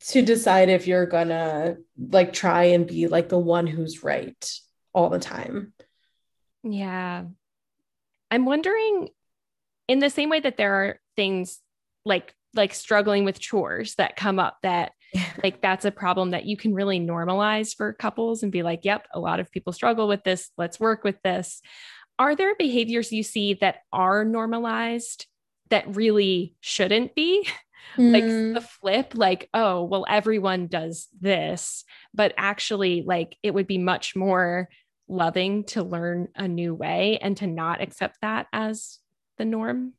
to decide if you're gonna like try and be like the one who's right all the time yeah i'm wondering in the same way that there are things like like struggling with chores that come up that *laughs* like that's a problem that you can really normalize for couples and be like, yep, a lot of people struggle with this. Let's work with this. Are there behaviors you see that are normalized that really shouldn't be? *laughs* Mm. like the flip, like, oh, well, everyone does this, but actually, like, it would be much more loving to learn a new way and to not accept that as the norm?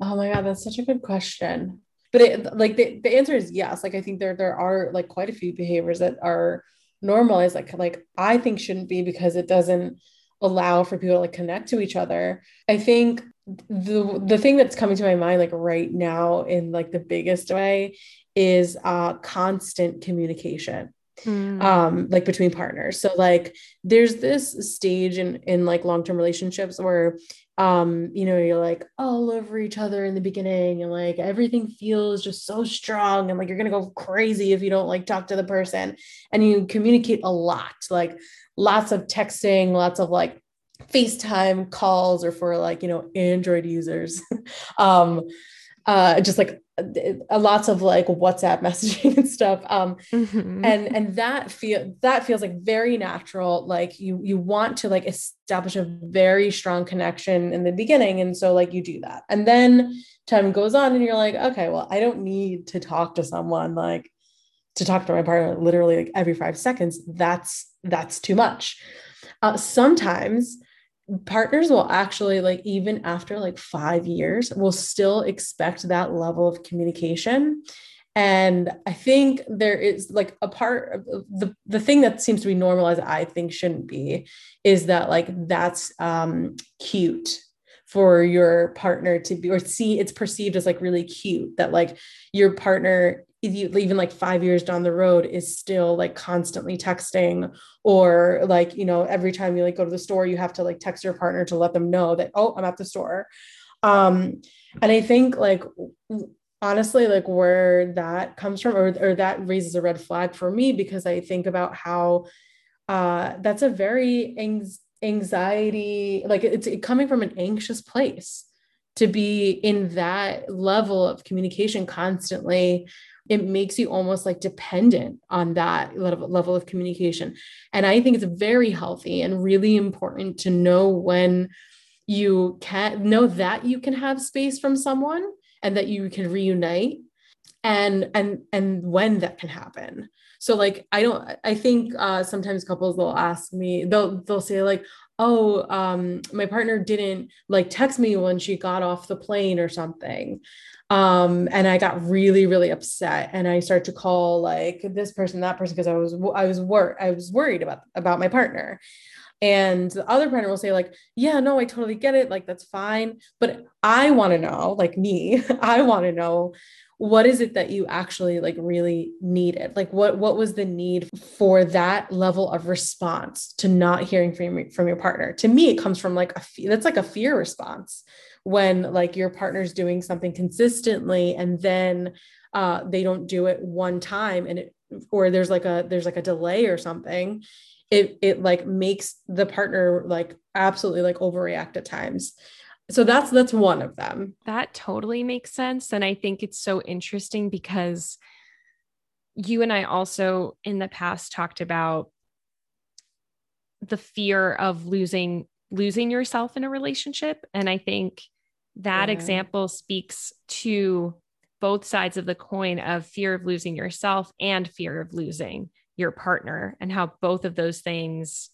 Oh my god, that's such a good question. But it, like the, the answer is yes. Like I think there there are like quite a few behaviors that are normalized like like I think shouldn't be because it doesn't allow for people to like connect to each other. I think the the thing that's coming to my mind like right now in like the biggest way is uh constant communication. Mm. um like between partners so like there's this stage in in like long-term relationships where um you know you're like all over each other in the beginning and like everything feels just so strong and like you're going to go crazy if you don't like talk to the person and you communicate a lot like lots of texting lots of like FaceTime calls or for like you know Android users *laughs* um uh just like a lots of like WhatsApp *laughs* messaging and stuff. Um, mm-hmm. and and that feel that feels like very natural. Like you you want to like establish a very strong connection in the beginning, and so like you do that, and then time goes on, and you're like, okay, well, I don't need to talk to someone like to talk to my partner literally like every five seconds. That's that's too much. Uh, sometimes partners will actually like even after like 5 years will still expect that level of communication. And i think there is like a part of the the thing that seems to be normalized i think shouldn't be is that like that's um cute for your partner to be or see it's perceived as like really cute that like your partner even like five years down the road is still like constantly texting or like you know every time you like go to the store you have to like text your partner to let them know that oh i'm at the store. Um and i think like honestly like where that comes from or, or that raises a red flag for me because i think about how uh that's a very anxiety like it's coming from an anxious place to be in that level of communication constantly it makes you almost like dependent on that level of communication. And I think it's very healthy and really important to know when you can know that you can have space from someone and that you can reunite and and and when that can happen so like i don't i think uh sometimes couples will ask me they'll they'll say like oh, um, my partner didn't like text me when she got off the plane or something. Um, and I got really, really upset. And I started to call like this person, that person, because I was I was worried, I was worried about about my partner. And the other partner will say, like, yeah, no, I totally get it. Like, that's fine. But I want to know, like me, *laughs* I want to know what is it that you actually like really needed? Like what what was the need for that level of response to not hearing from your, from your partner? To me it comes from like a that's like a fear response when like your partner's doing something consistently and then uh, they don't do it one time and it or there's like a there's like a delay or something it it like makes the partner like absolutely like overreact at times so that's that's one of them. That totally makes sense. And i think it's so interesting because you and i also in the past talked about the fear of losing losing yourself in a relationship. And i think that yeah. example speaks to both sides of the coin of fear of losing yourself and fear of losing your partner and how both of those things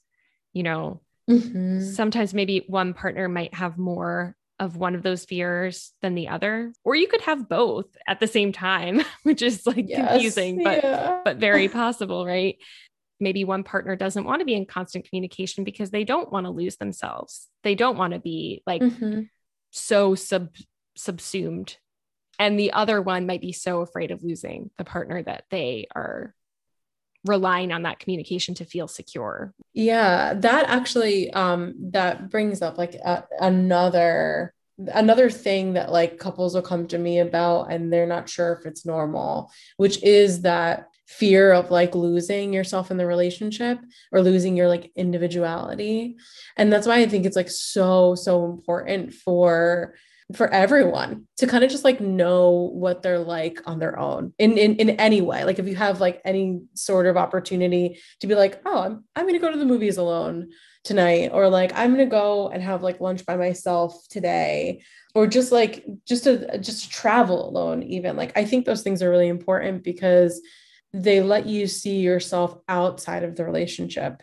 you know Mm-hmm. Sometimes maybe one partner might have more of one of those fears than the other or you could have both at the same time *laughs* which is like yes, confusing but yeah. but very possible right maybe one partner doesn't want to be in constant communication because they don't want to lose themselves they don't want to be like mm-hmm. so sub subsumed and the other one might be so afraid of losing the partner that they are relying on that communication to feel secure. Yeah that actually um that brings up like a, another another thing that like couples will come to me about and they're not sure if it's normal which is that fear of like losing yourself in the relationship or losing your like individuality. And that's why i think it's like so so important for for everyone to kind of just like know what they're like on their own in, in in any way. Like if you have like any sort of opportunity to be like oh i'm, I'm going to go to the movies alone tonight or like i'm going to go and have like lunch by myself today or just like just to just to travel alone even. Like i think those things are really important because they let you see yourself outside of the relationship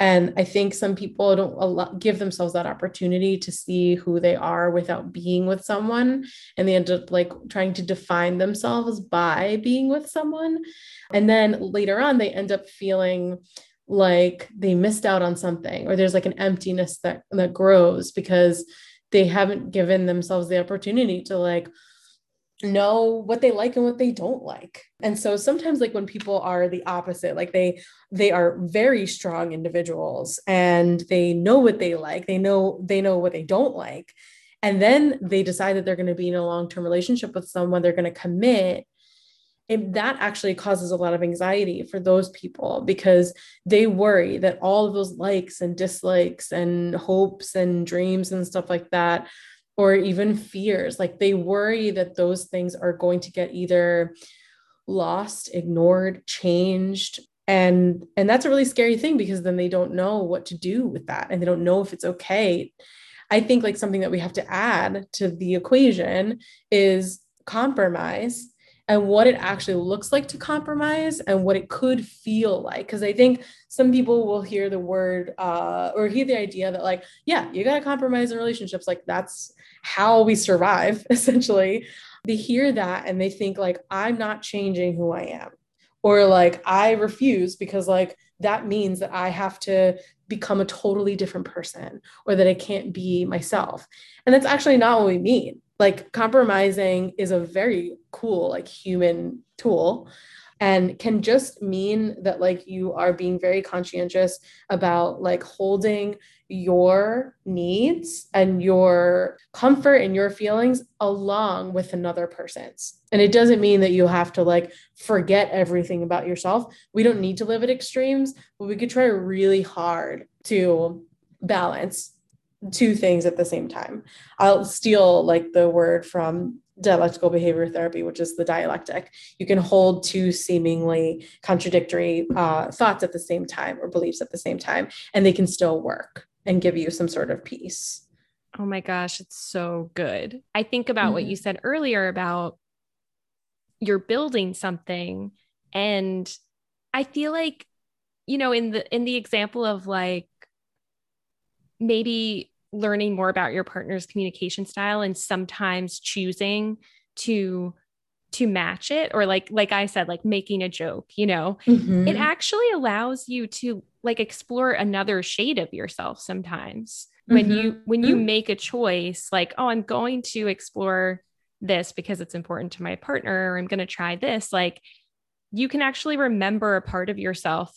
and I think some people don't give themselves that opportunity to see who they are without being with someone. And they end up like trying to define themselves by being with someone. And then later on, they end up feeling like they missed out on something or there's like an emptiness that, that grows because they haven't given themselves the opportunity to like know what they like and what they don't like. And so sometimes like when people are the opposite like they they are very strong individuals and they know what they like they know they know what they don't like and then they decide that they're going to be in a long-term relationship with someone they're going to commit and that actually causes a lot of anxiety for those people because they worry that all of those likes and dislikes and hopes and dreams and stuff like that or even fears. Like they worry that those things are going to get either lost ignored changed and and that's a really scary thing because then they don't know what to do with that and they don't know if it's okay. I think like something that we have to add to the equation is compromise and what it actually looks like to compromise and what it could feel like. Because I think some people will hear the word uh, or hear the idea that, like, yeah, you got to compromise in relationships. Like, that's how we survive, *laughs* essentially. They hear that and they think, like, I'm not changing who I am. Or like, I refuse because, like, that means that I have to become a totally different person or that I can't be myself. And that's actually not what we mean like compromising is a very cool like human tool and can just mean that like you are being very conscientious about like holding your needs and your comfort and your feelings along with another person's. And it doesn't mean that you have to like forget everything about yourself. We don't need to live at extremes but we could try really hard to balance two things at the same time. I'll steal like the word from dialectical behavior therapy, which is the dialectic. You can hold two seemingly contradictory uh, thoughts at the same time or beliefs at the same time, and they can still work and give you some sort of peace. Oh my gosh, it's so good. I think about mm-hmm. what you said earlier about you're building something and I feel like you know in the in the example of like maybe learning more about your partner's communication style and sometimes choosing to to match it or like like I said like making a joke, you know. Mm-hmm. It actually allows you to like explore another shade of yourself sometimes. When mm-hmm. you when you mm-hmm. make a choice like oh I'm going to explore this because it's important to my partner or I'm going to try this like you can actually remember a part of yourself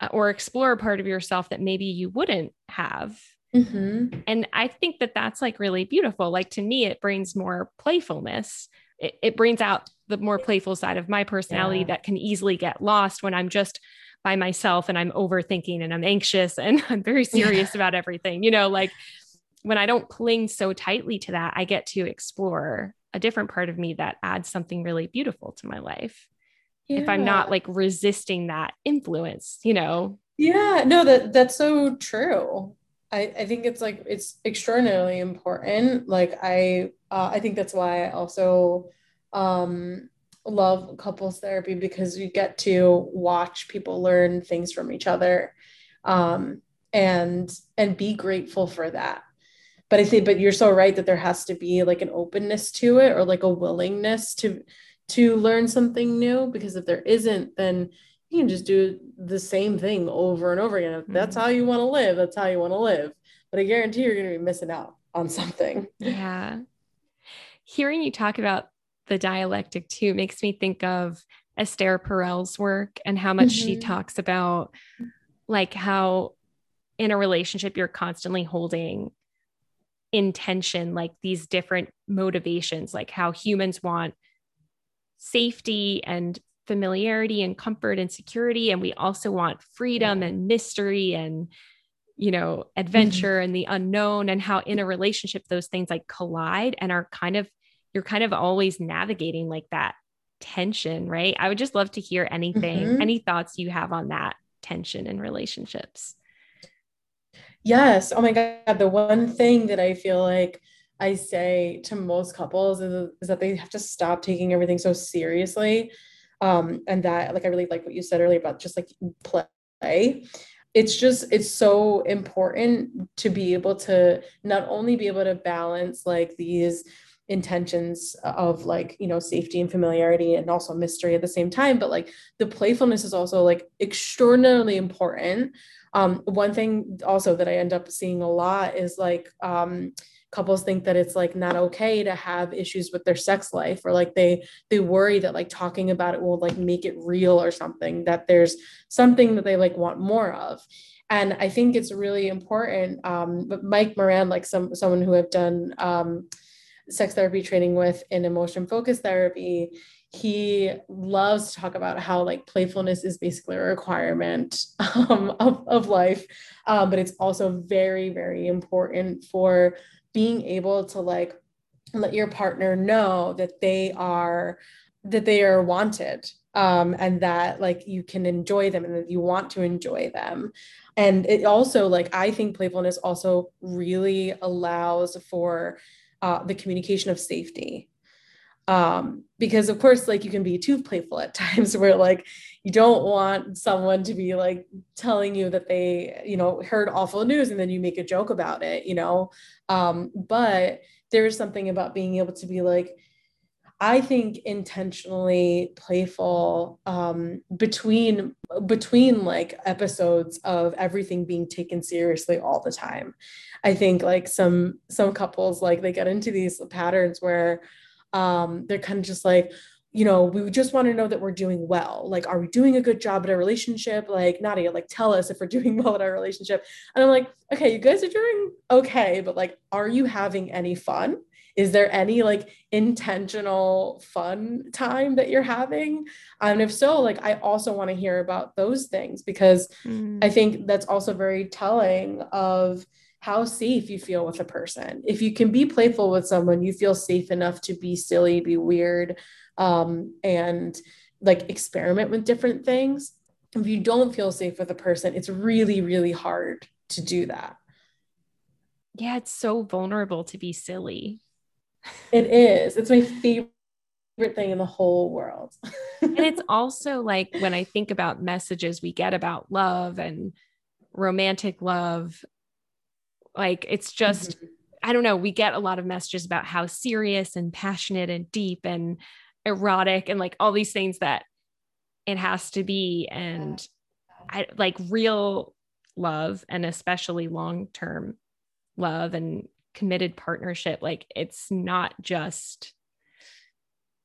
uh, or explore a part of yourself that maybe you wouldn't have Mm-hmm. And I think that that's like really beautiful. Like to me, it brings more playfulness. It, it brings out the more playful side of my personality yeah. that can easily get lost when I'm just by myself and I'm overthinking and I'm anxious and *laughs* I'm very serious yeah. about everything. You know, like when I don't cling so tightly to that, I get to explore a different part of me that adds something really beautiful to my life. Yeah. If I'm not like resisting that influence, you know. Yeah, no, that that's so true. I, I think it's like it's extraordinarily important. Like I uh, I think that's why I also um, love couples therapy because you get to watch people learn things from each other um, and and be grateful for that. But I think but you're so right that there has to be like an openness to it or like a willingness to to learn something new because if there isn't then you can just do the same thing over and over again. If that's mm-hmm. how you want to live, that's how you want to live. But I guarantee you're going to be missing out on something. *laughs* Yeah. Hearing you talk about the dialectic too makes me think of Esther Perel's work and how much mm-hmm. she talks about like how in a relationship you're constantly holding intention like these different motivations like how humans want safety and familiarity and comfort and security and we also want freedom and mystery and you know adventure mm-hmm. and the unknown and how in a relationship those things like collide and are kind of you're kind of always navigating like that tension right? I would just love to hear anything mm-hmm. any thoughts you have on that tension in relationships. Yes. Oh my god the one thing that i feel like i say to most couples is, is that they have to stop taking everything so seriously um, and that like i really like what you said earlier about just like play. It's just it's so important to be able to not only be able to balance like these intentions of like you know safety and familiarity and also mystery at the same time but like the playfulness is also like extraordinarily important. Um one thing also that i end up seeing a lot is like um couples think that it's like not okay to have issues with their sex life or like they they worry that like talking about it will like make it real or something that there's something that they like want more of. And i think it's really important um but mike moran like some someone who i've done um sex therapy training with in emotion focused therapy he loves to talk about how like playfulness is basically a requirement *laughs* um, of, of life um, but it's also very very important for being able to like let your partner know that they are that they are wanted um, and that like you can enjoy them and that you want to enjoy them. And it also like i think playfulness also really allows for uh, the communication of safety um, because of course like you can be too playful at *laughs* times where like you don't want someone to be like telling you that they you know heard awful news and then you make a joke about it you know um, but there's something about being able to be like I think intentionally playful um, between between like episodes of everything being taken seriously all the time. I think like some some couples like they get into these patterns where um, they're kind of just like, you know, we just want to know that we're doing well. Like, are we doing a good job at our relationship? Like, Nadia, like, tell us if we're *laughs* doing well at our relationship. And I'm like, okay, you guys are doing okay, but like, are you having any fun? Is there any like intentional fun time that you're having? And if so, like, I also want to hear about those things because mm. I think that's also very telling of how safe you feel with a person. If you can be playful with someone, you feel safe enough to be silly, be weird, um, and like experiment with different things. If you don't feel safe with a person, it's really, really hard to do that. Yeah, it's so vulnerable to be silly. It is. It's my favorite thing in the whole world. and it's *laughs* also like when I think about messages we get about love and romantic love Like it's just, mm-hmm. I don't know, we get a lot of messages about how serious and passionate and deep and erotic and like all these things that it has to be. And I like real love and especially long term love and committed partnership. Like it's not just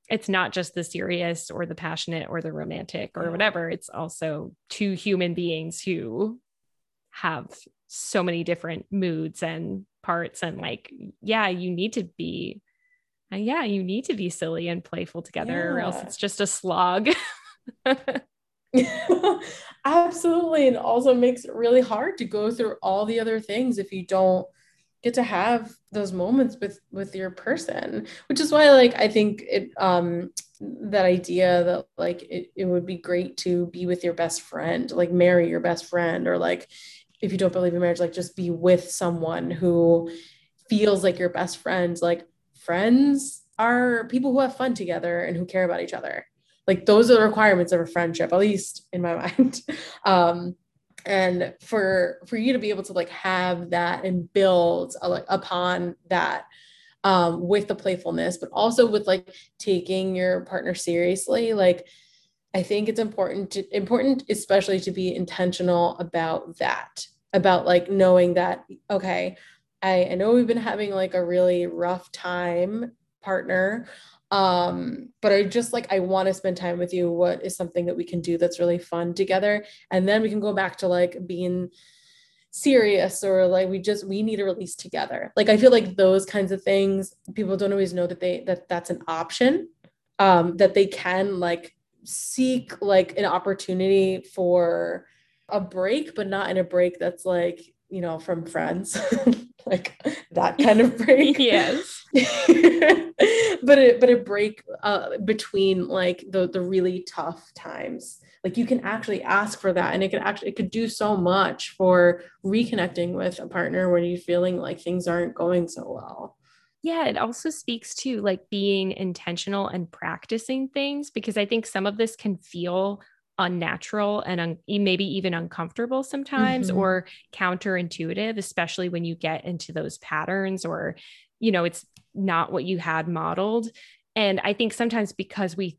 it's not just the serious or the passionate or the romantic or whatever. It's also two human beings who have so many different moods and parts. And like, yeah, you need to be, uh, yeah, you need to be silly and playful together, yeah. or else it's just a slog. *laughs* *laughs* Absolutely. And also makes it really hard to go through all the other things if you don't get to have those moments with with your person which is why like i think it um that idea that like it, it would be great to be with your best friend like marry your best friend or like if you don't believe in marriage like just be with someone who feels like your best friend. Like friends are people who have fun together and who care about each other. Like those are the requirements of a friendship at least in my *laughs* mind. Um and for for you to be able to like have that and build a, uh, like upon that um, with the playfulness but also with like taking your partner seriously like i think it's important to important especially to be intentional about that about like knowing that okay I, I know we've been having like a really rough time partner um but i just like i want to spend time with you. What is something that we can do that's really fun together? And then we can go back to like being serious or like we just we need a release together. Like i feel like those kinds of things people don't always know that they that that's an option um that they can like seek like an opportunity for a break but not in a break that's like you know from friends *laughs* like that kind of *laughs* break. Yes. *laughs* But it but a break uh, between like the the really tough times. Like you can actually ask for that and it could actually it could do so much for reconnecting with a partner when you're feeling like things aren't going so well yeah it also speaks to like being intentional and practicing things because i think some of this can feel unnatural and un- maybe even uncomfortable sometimes mm-hmm. or counterintuitive especially when you get into those patterns or you know it's not what you had modeled and i think sometimes because we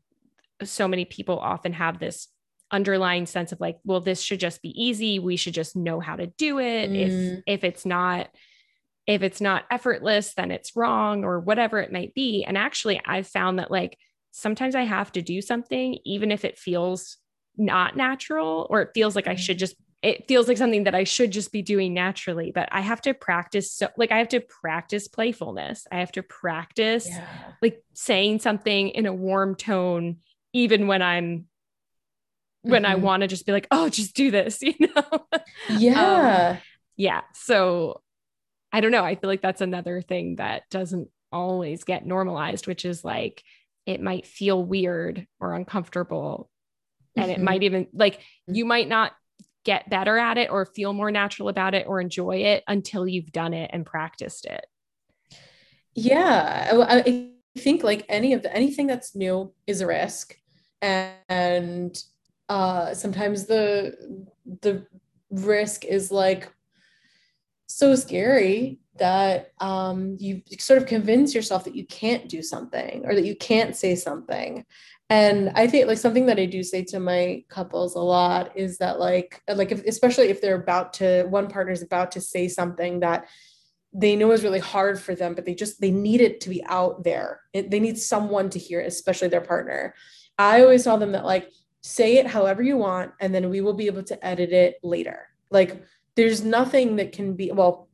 so many people often have this underlying sense of like well this should just be easy we should just know how to do it mm. if if it's not if it's not effortless then it's wrong or whatever it might be and actually i've found that like sometimes i have to do something even if it feels not natural or it feels like I should just it feels like something that I should just be doing naturally, but I have to practice so like I have to practice playfulness. I have to practice yeah. like saying something in a warm tone even when I'm when mm-hmm. I want to just be like, "Oh, just do this," *laughs* you know. Yeah. um, yeah. So I don't know, I feel like that's another thing that doesn't always get normalized, which is like it might feel weird or uncomfortable. And mm-hmm. it might even like you might not get better at it or feel more natural about it or enjoy it until you've done it and practiced it. Yeah i think like any of the anything that's new is a risk. And uh sometimes the the risk is like so scary that um, you sort of convince yourself that you can't do something or that you can't say something. And i think like something that i do say to my couples a lot is that like like if, especially if they're about to one partner's about to say something that they know is really hard for them but they just they need it to be out there. It, they need someone to hear it, especially their partner. I always tell them that like say it however you want and then we will be able to edit it later. Like there's nothing that can be well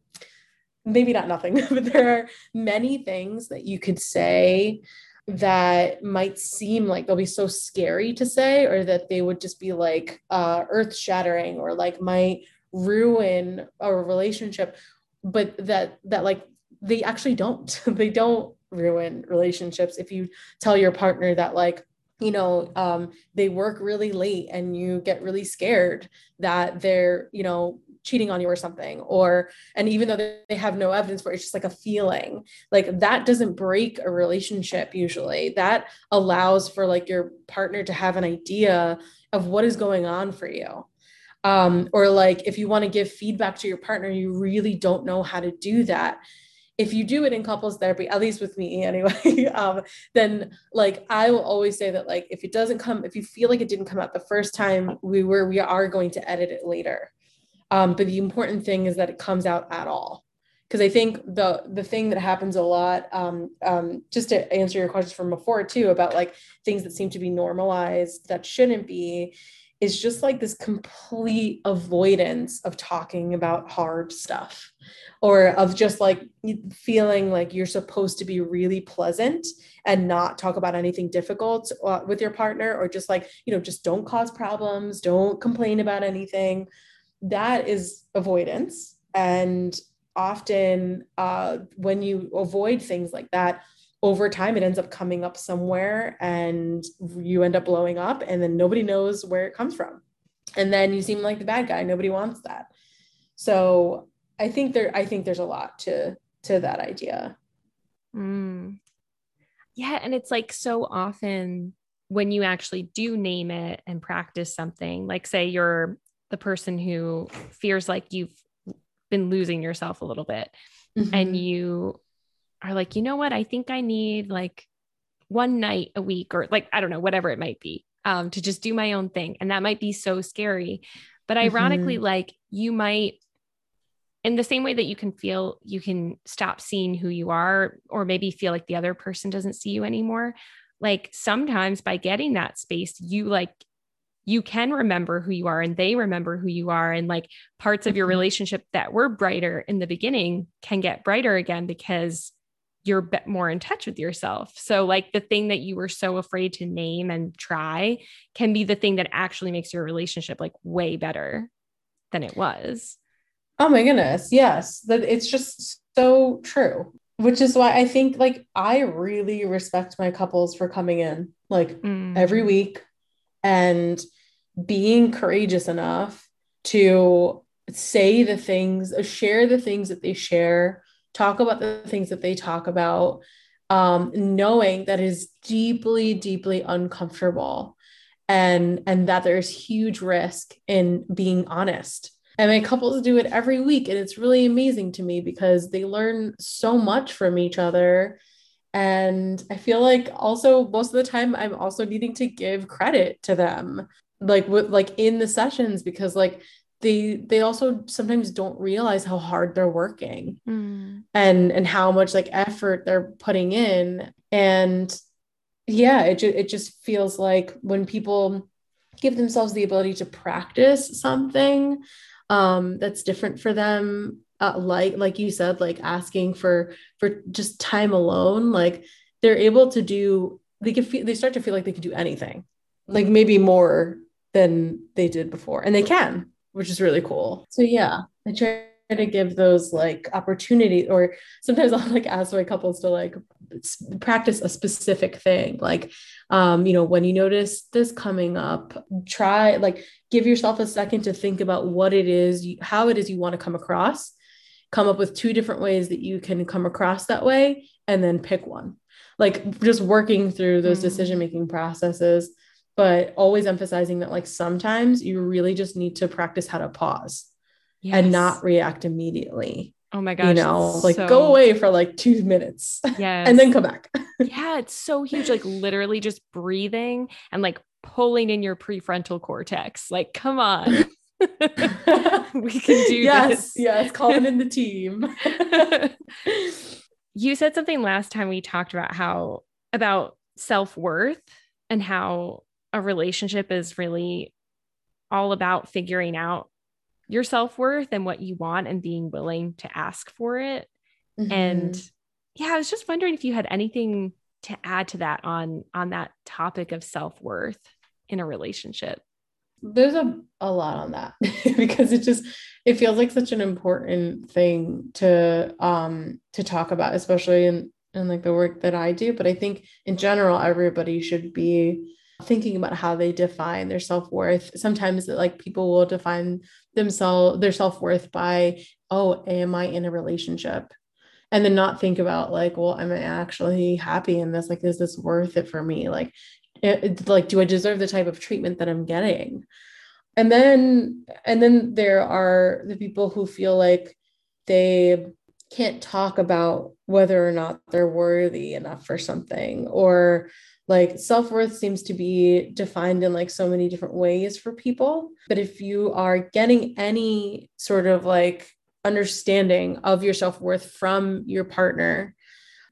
maybe not nothing *laughs* but there are many things that you could say that might seem like they'll be so scary to say or that they would just be like uh, earth shattering or like might ruin a relationship but that that like they actually don't. *laughs* They don't ruin relationships. If you tell your partner that like you know um, they work really late and you get really scared that they're you know cheating on you or something or and even though they have no evidence for it, it's just like a feeling. Like that doesn't break a relationship usually. That allows for like your partner to have an idea of what is going on for you. Um, or like if you want to give feedback to your partner you really don't know how to do that. If you do it in couples therapy at least with me anyway *laughs* um, then like i will always say that like if it doesn't come if you feel like it didn't come out the first time we were we are going to edit it later um, but the important thing is that it comes out at all because I think the the thing that happens a lot, um, um, just to answer your questions from before too, about like things that seem to be normalized that shouldn't be, is just like this complete avoidance of talking about hard stuff, or of just like feeling like you're supposed to be really pleasant and not talk about anything difficult uh, with your partner, or just like you know just don't cause problems, don't complain about anything. That is avoidance. And often uh, when you avoid things like that over time it ends up coming up somewhere and you end up blowing up and then nobody knows where it comes from. And then you seem like the bad guy. Nobody wants that. So i think there i think there's a lot to to that idea. Mm. yeah and it's like so often when you actually do name it and practice something like say you're the person who feels like you've been losing yourself a little bit mm-hmm. and you are like, you know what? I think I need like one night a week or like, I don't know, whatever it might be, um, to just do my own thing. And that might be so scary. But ironically, mm-hmm. like you might, in the same way that you can feel you can stop seeing who you are, or maybe feel like the other person doesn't see you anymore. Like sometimes by getting that space, you like you can remember who you are and they remember who you are and like parts of your mm-hmm. relationship that were brighter in the beginning can get brighter again because you're more in touch with yourself. So like the thing that you were so afraid to name and try can be the thing that actually makes your relationship like way better than it was. Oh my goodness. Yes. That it's just so true. Which is why I think like I really respect my couples for coming in like mm. every week and being courageous enough to say the things, share the things that they share, talk about the things that they talk about, um, knowing that is deeply, deeply uncomfortable and and that there's huge risk in being honest. And my couples do it every week, and it's really amazing to me because they learn so much from each other. And I feel like also most of the time I'm also needing to give credit to them like with like in the sessions because like they they also sometimes don't realize how hard they're working mm. and and how much like effort they're putting in and yeah it, ju- it just feels like when people give themselves the ability to practice something um that's different for them uh, like like you said like asking for for just time alone like they're able to do they can feel they start to feel like they can do anything like maybe more than they did before and they can which is really cool. So yeah i try to give those like opportunity or sometimes *laughs* i'll like ask my couples to like practice a specific thing like um you know when you notice this coming up try like give yourself a second to think about what it is you, how it is you want to come across. Come up with two different ways that you can come across that way and then pick one. Like just working through those mm. decision making processes but always emphasizing that like sometimes you really just need to practice how to pause yes. and not react immediately. Oh my gosh. You know, like so... go away for like two minutes. Yes. *laughs* and then come back. *laughs* yeah. It's so huge. Like literally just breathing and like pulling in your prefrontal cortex. Like, come on. *laughs* we can do yes, this. Yes. Calling in the team. you said something last time we talked about how about self-worth and how a relationship is really all about figuring out your self worth and what you want and being willing to ask for it. Mm-hmm. And yeah, I was just wondering if you had anything to add to that on on that topic of self worth in a relationship. There's a, a lot on that *laughs* because it just it feels like such an important thing to um to talk about, especially in in like the work that I do. But I think in general, everybody should be thinking about how they define their self-worth. Sometimes like people will define themselves their self-worth by oh am i in a relationship? And then not think about like well am i actually happy in this? Like is this worth it for me? Like eh, it, like do i deserve the type of treatment that i'm getting? And then and then there are the people who feel like they can't talk about whether or not they're worthy enough for something or like self-worth seems to be defined in like so many different ways for people. But if you are getting any sort of like understanding of your self-worth from your partner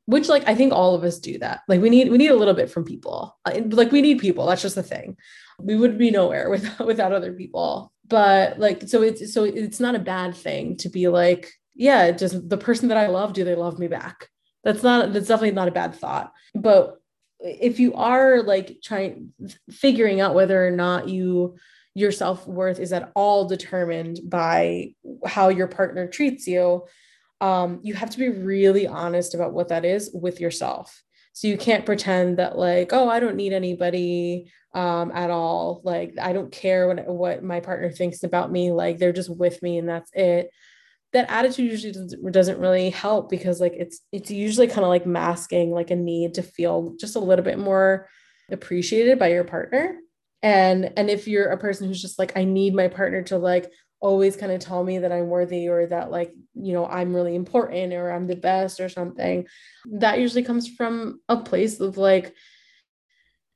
which like i think all of us do that. Like we need we need a little bit from people. Uh, like we need people. That's just the thing. We would be nowhere *laughs* without without other people. But like so it's so it's not a bad thing to be like yeah just the person that i love do they love me back? That's not that's definitely not a bad thought. But if you are like trying figuring out whether or not you your self-worth is at all determined by how your partner treats you um, you have to be really honest about what that is with yourself. So you can't pretend that like oh i don't need anybody um, at all. Like i don't care what, what my partner thinks about me. Like they're just with me and that's it that attitude usually doesn't, really help because like it's it's usually kind of like masking like a need to feel just a little bit more appreciated by your partner. And and if you're a person who's just like i need my partner to like always kind of tell me that i'm worthy or that like you know i'm really important or i'm the best or something that usually comes from a place of like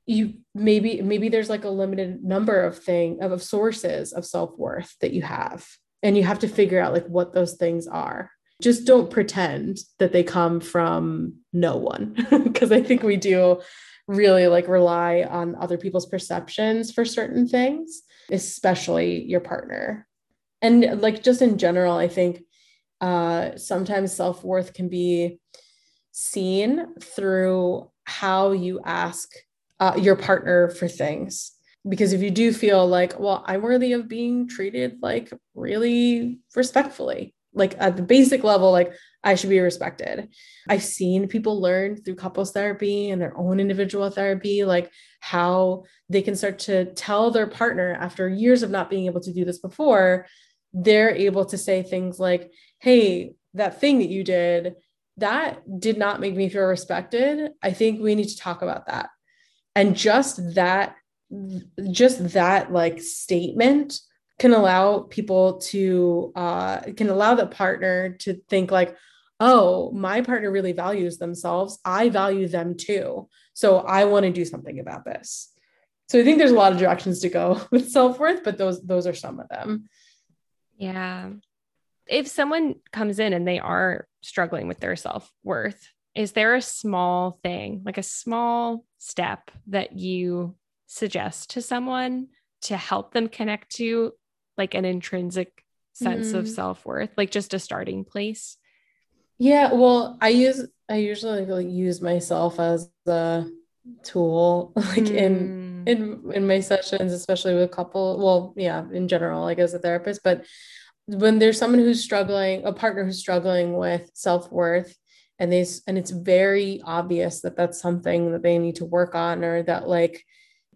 you maybe maybe there's like a limited number of thing of, of sources of self-worth that you have and you have to figure out like what those things are. Just don't pretend that they come from no one *laughs* because i think we do really like rely on other people's perceptions for certain things especially your partner. And like just in general i think uh sometimes self-worth can be seen through how you ask uh, your partner for things because if you do feel like well i'm worthy of being treated like really respectfully like at the basic level like i should be respected. I've seen people learn through couples therapy and their own individual therapy like how they can start to tell their partner after years of not being able to do this before they're able to say things like hey that thing that you did that did not make me feel respected. I think we need to talk about that. And just that just that like statement can allow people to uh can allow the partner to think like oh my partner really values themselves. I value them too. So i want to do something about this. So i think there's a lot of directions to go *laughs* with self-worth but those those are some of them. Yeah. If someone comes in and they are struggling with their self-worth is there a small thing like a small step that you suggest to someone to help them connect to like an intrinsic sense mm. of self-worth like just a starting place yeah well i use i usually like use myself as the tool *laughs* like mm. in in in my sessions especially with couple well yeah in general like as a therapist but when there's someone who's struggling a partner who's struggling with self-worth and they and it's very obvious that that's something that they need to work on or that like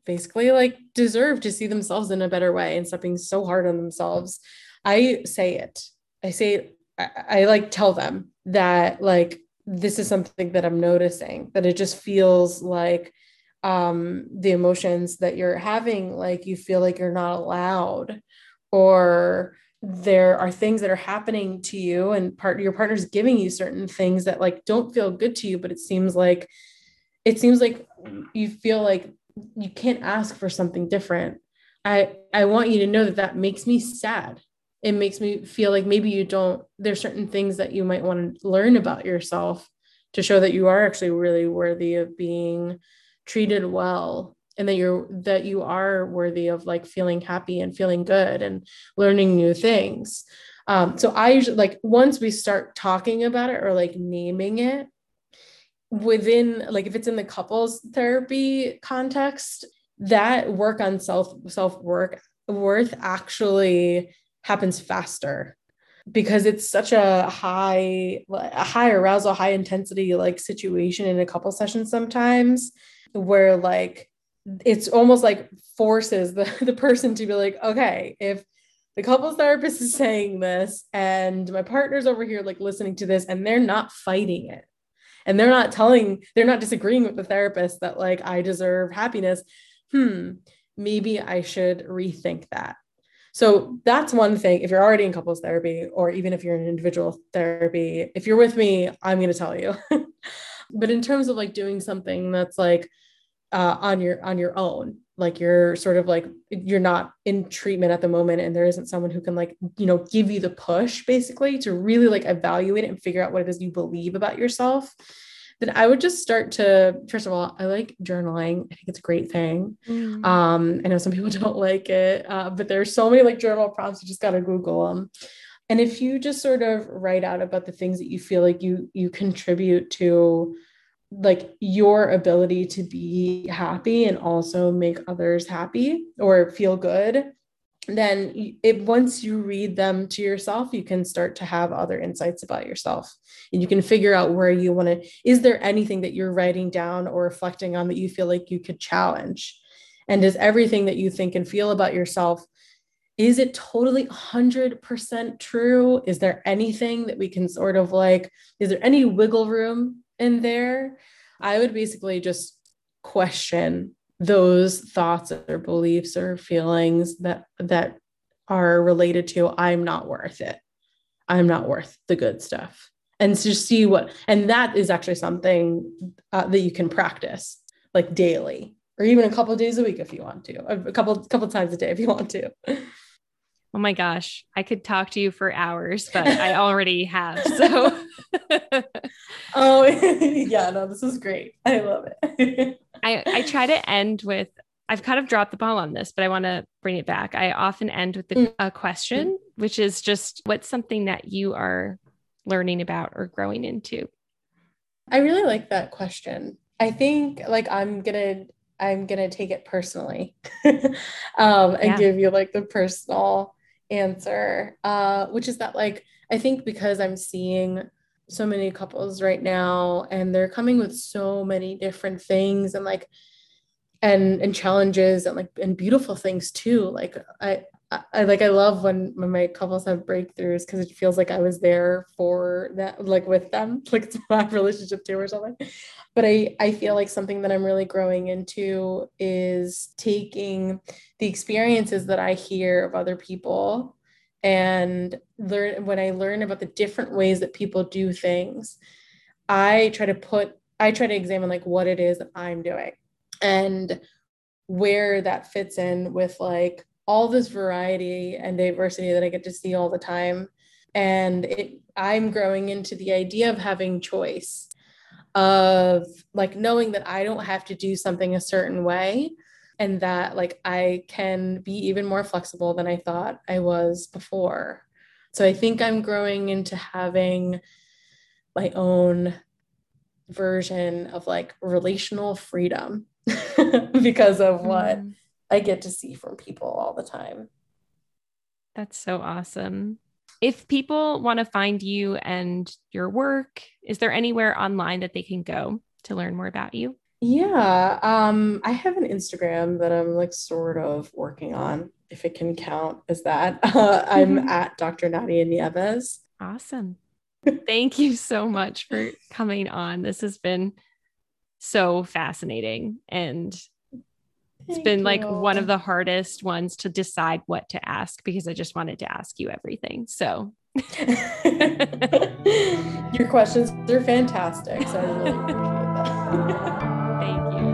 basically like deserve to see themselves in a better way and stop being so hard on themselves. I say it. I say I, I like tell them that like this is something that I'm noticing that it just feels like um the emotions that you're having like you feel like you're not allowed or there are things that are happening to you and part your partner's giving you certain things that like don't feel good to you but it seems like it seems like you feel like you can't ask for something different. I i want you to know that that makes me sad. It makes me feel like maybe you don't there's certain things that you might want to learn about yourself to show that you are actually really worthy of being treated well and that you're that you are worthy of like feeling happy and feeling good and learning new things. Um so i usually like once we start talking about it or like naming it within like if it's in the couples therapy context that work on self self work worth actually happens faster because it's such a high a high arousal high intensity like situation in a couple sessions sometimes where like it's almost like forces the, *laughs* the person to be like okay if the couples therapist is saying this and my partner's over here like listening to this and they're not fighting it and they're not telling they're not disagreeing with the therapist that like i deserve happiness hmm maybe i should rethink that So that's one thing. If you're already in couples therapy, or even if you're in individual therapy, if you're with me, I'm going to tell you. *laughs* but in terms of like doing something that's like uh, on your on your own, like you're sort of like you're not in treatment at the moment, and there isn't someone who can like you know give you the push basically to really like evaluate it and figure out what it is you believe about yourself then I would just start to, first of all, I like journaling. I think it's a great thing. Mm. Um, I know some people *laughs* don't like it, uh, but there's so many like journal prompts. You just got to Google them. And if you just sort of write out about the things that you feel like you you contribute to like your ability to be happy and also make others happy or feel good then it once you read them to yourself you can start to have other insights about yourself. And you can figure out where you want to is there anything that you're writing down or reflecting on that you feel like you could challenge? And is everything that you think and feel about yourself is it totally 100% true? Is there anything that we can sort of like is there any wiggle room in there i would basically just question those thoughts or beliefs or feelings that that are related to i'm not worth it. I'm not worth the good stuff. And to see what and that is actually something uh, that you can practice like daily or even a couple days a week if you want to a couple couple times a day if you want to *laughs* oh my gosh i could talk to you for hours but i already have so *laughs* oh *laughs* yeah no this is great i love it *laughs* I, I try to end with I've kind of dropped the ball on this, but I want to bring it back. I often end with the, mm. a question, which is just what's something that you are learning about or growing into? I really like that question. I think like I'm gonna I'm gonna take it personally um, and yeah. give you like the personal answer, uh, which is that like I think because I'm seeing so many couples right now and they're coming with so many different things and like and and challenges and like and beautiful things too like i I like I love when my couples have breakthroughs because it feels like I was there for that like with them *laughs* like it's my relationship too or something. But I I feel like something that I'm really growing into is taking the experiences that I hear of other people and learn when i learn about the different ways that people do things i try to put i try to examine like what it is that i'm doing and where that fits in with like all this variety and diversity that i get to see all the time and it i'm growing into the idea of having choice of like knowing that i don't have to do something a certain way and that like I can be even more flexible than I thought I was before. So I think I'm growing into having my own version of like relational freedom *laughs* because of what mm. I get to see from people all the time. That's so awesome. If people want to find you and your work, is there anywhere online that they can go to learn more about you? Yeah, um, I have an Instagram that I'm like sort of working on, if it can count as that. *laughs* Uh, I'm mm-hmm. at Dr. Nadia Nieves. Awesome. *laughs* Thank you so much for coming on. This has been so fascinating and it's Thank been you. like one of the hardest ones to decide what to ask because I just wanted to ask you everything. So *laughs* your questions are fantastic. So I really appreciate that. *laughs* Thank you.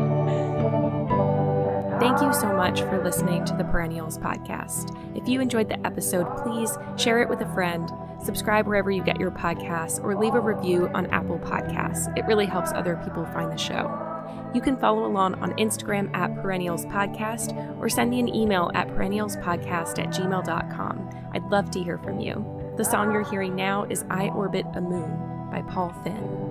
Thank you so much for listening to the Perennials podcast. If you enjoyed the episode, please share it with a friend, subscribe wherever you get your podcasts, or leave a review on Apple Podcasts. It really helps other people find the show. You can follow along on Instagram at Perennials Podcast or send me an email at perennialspodcast at gmail.com. I'd love to hear from you. The song you're hearing now is I Orbit a Moon by Paul Finn.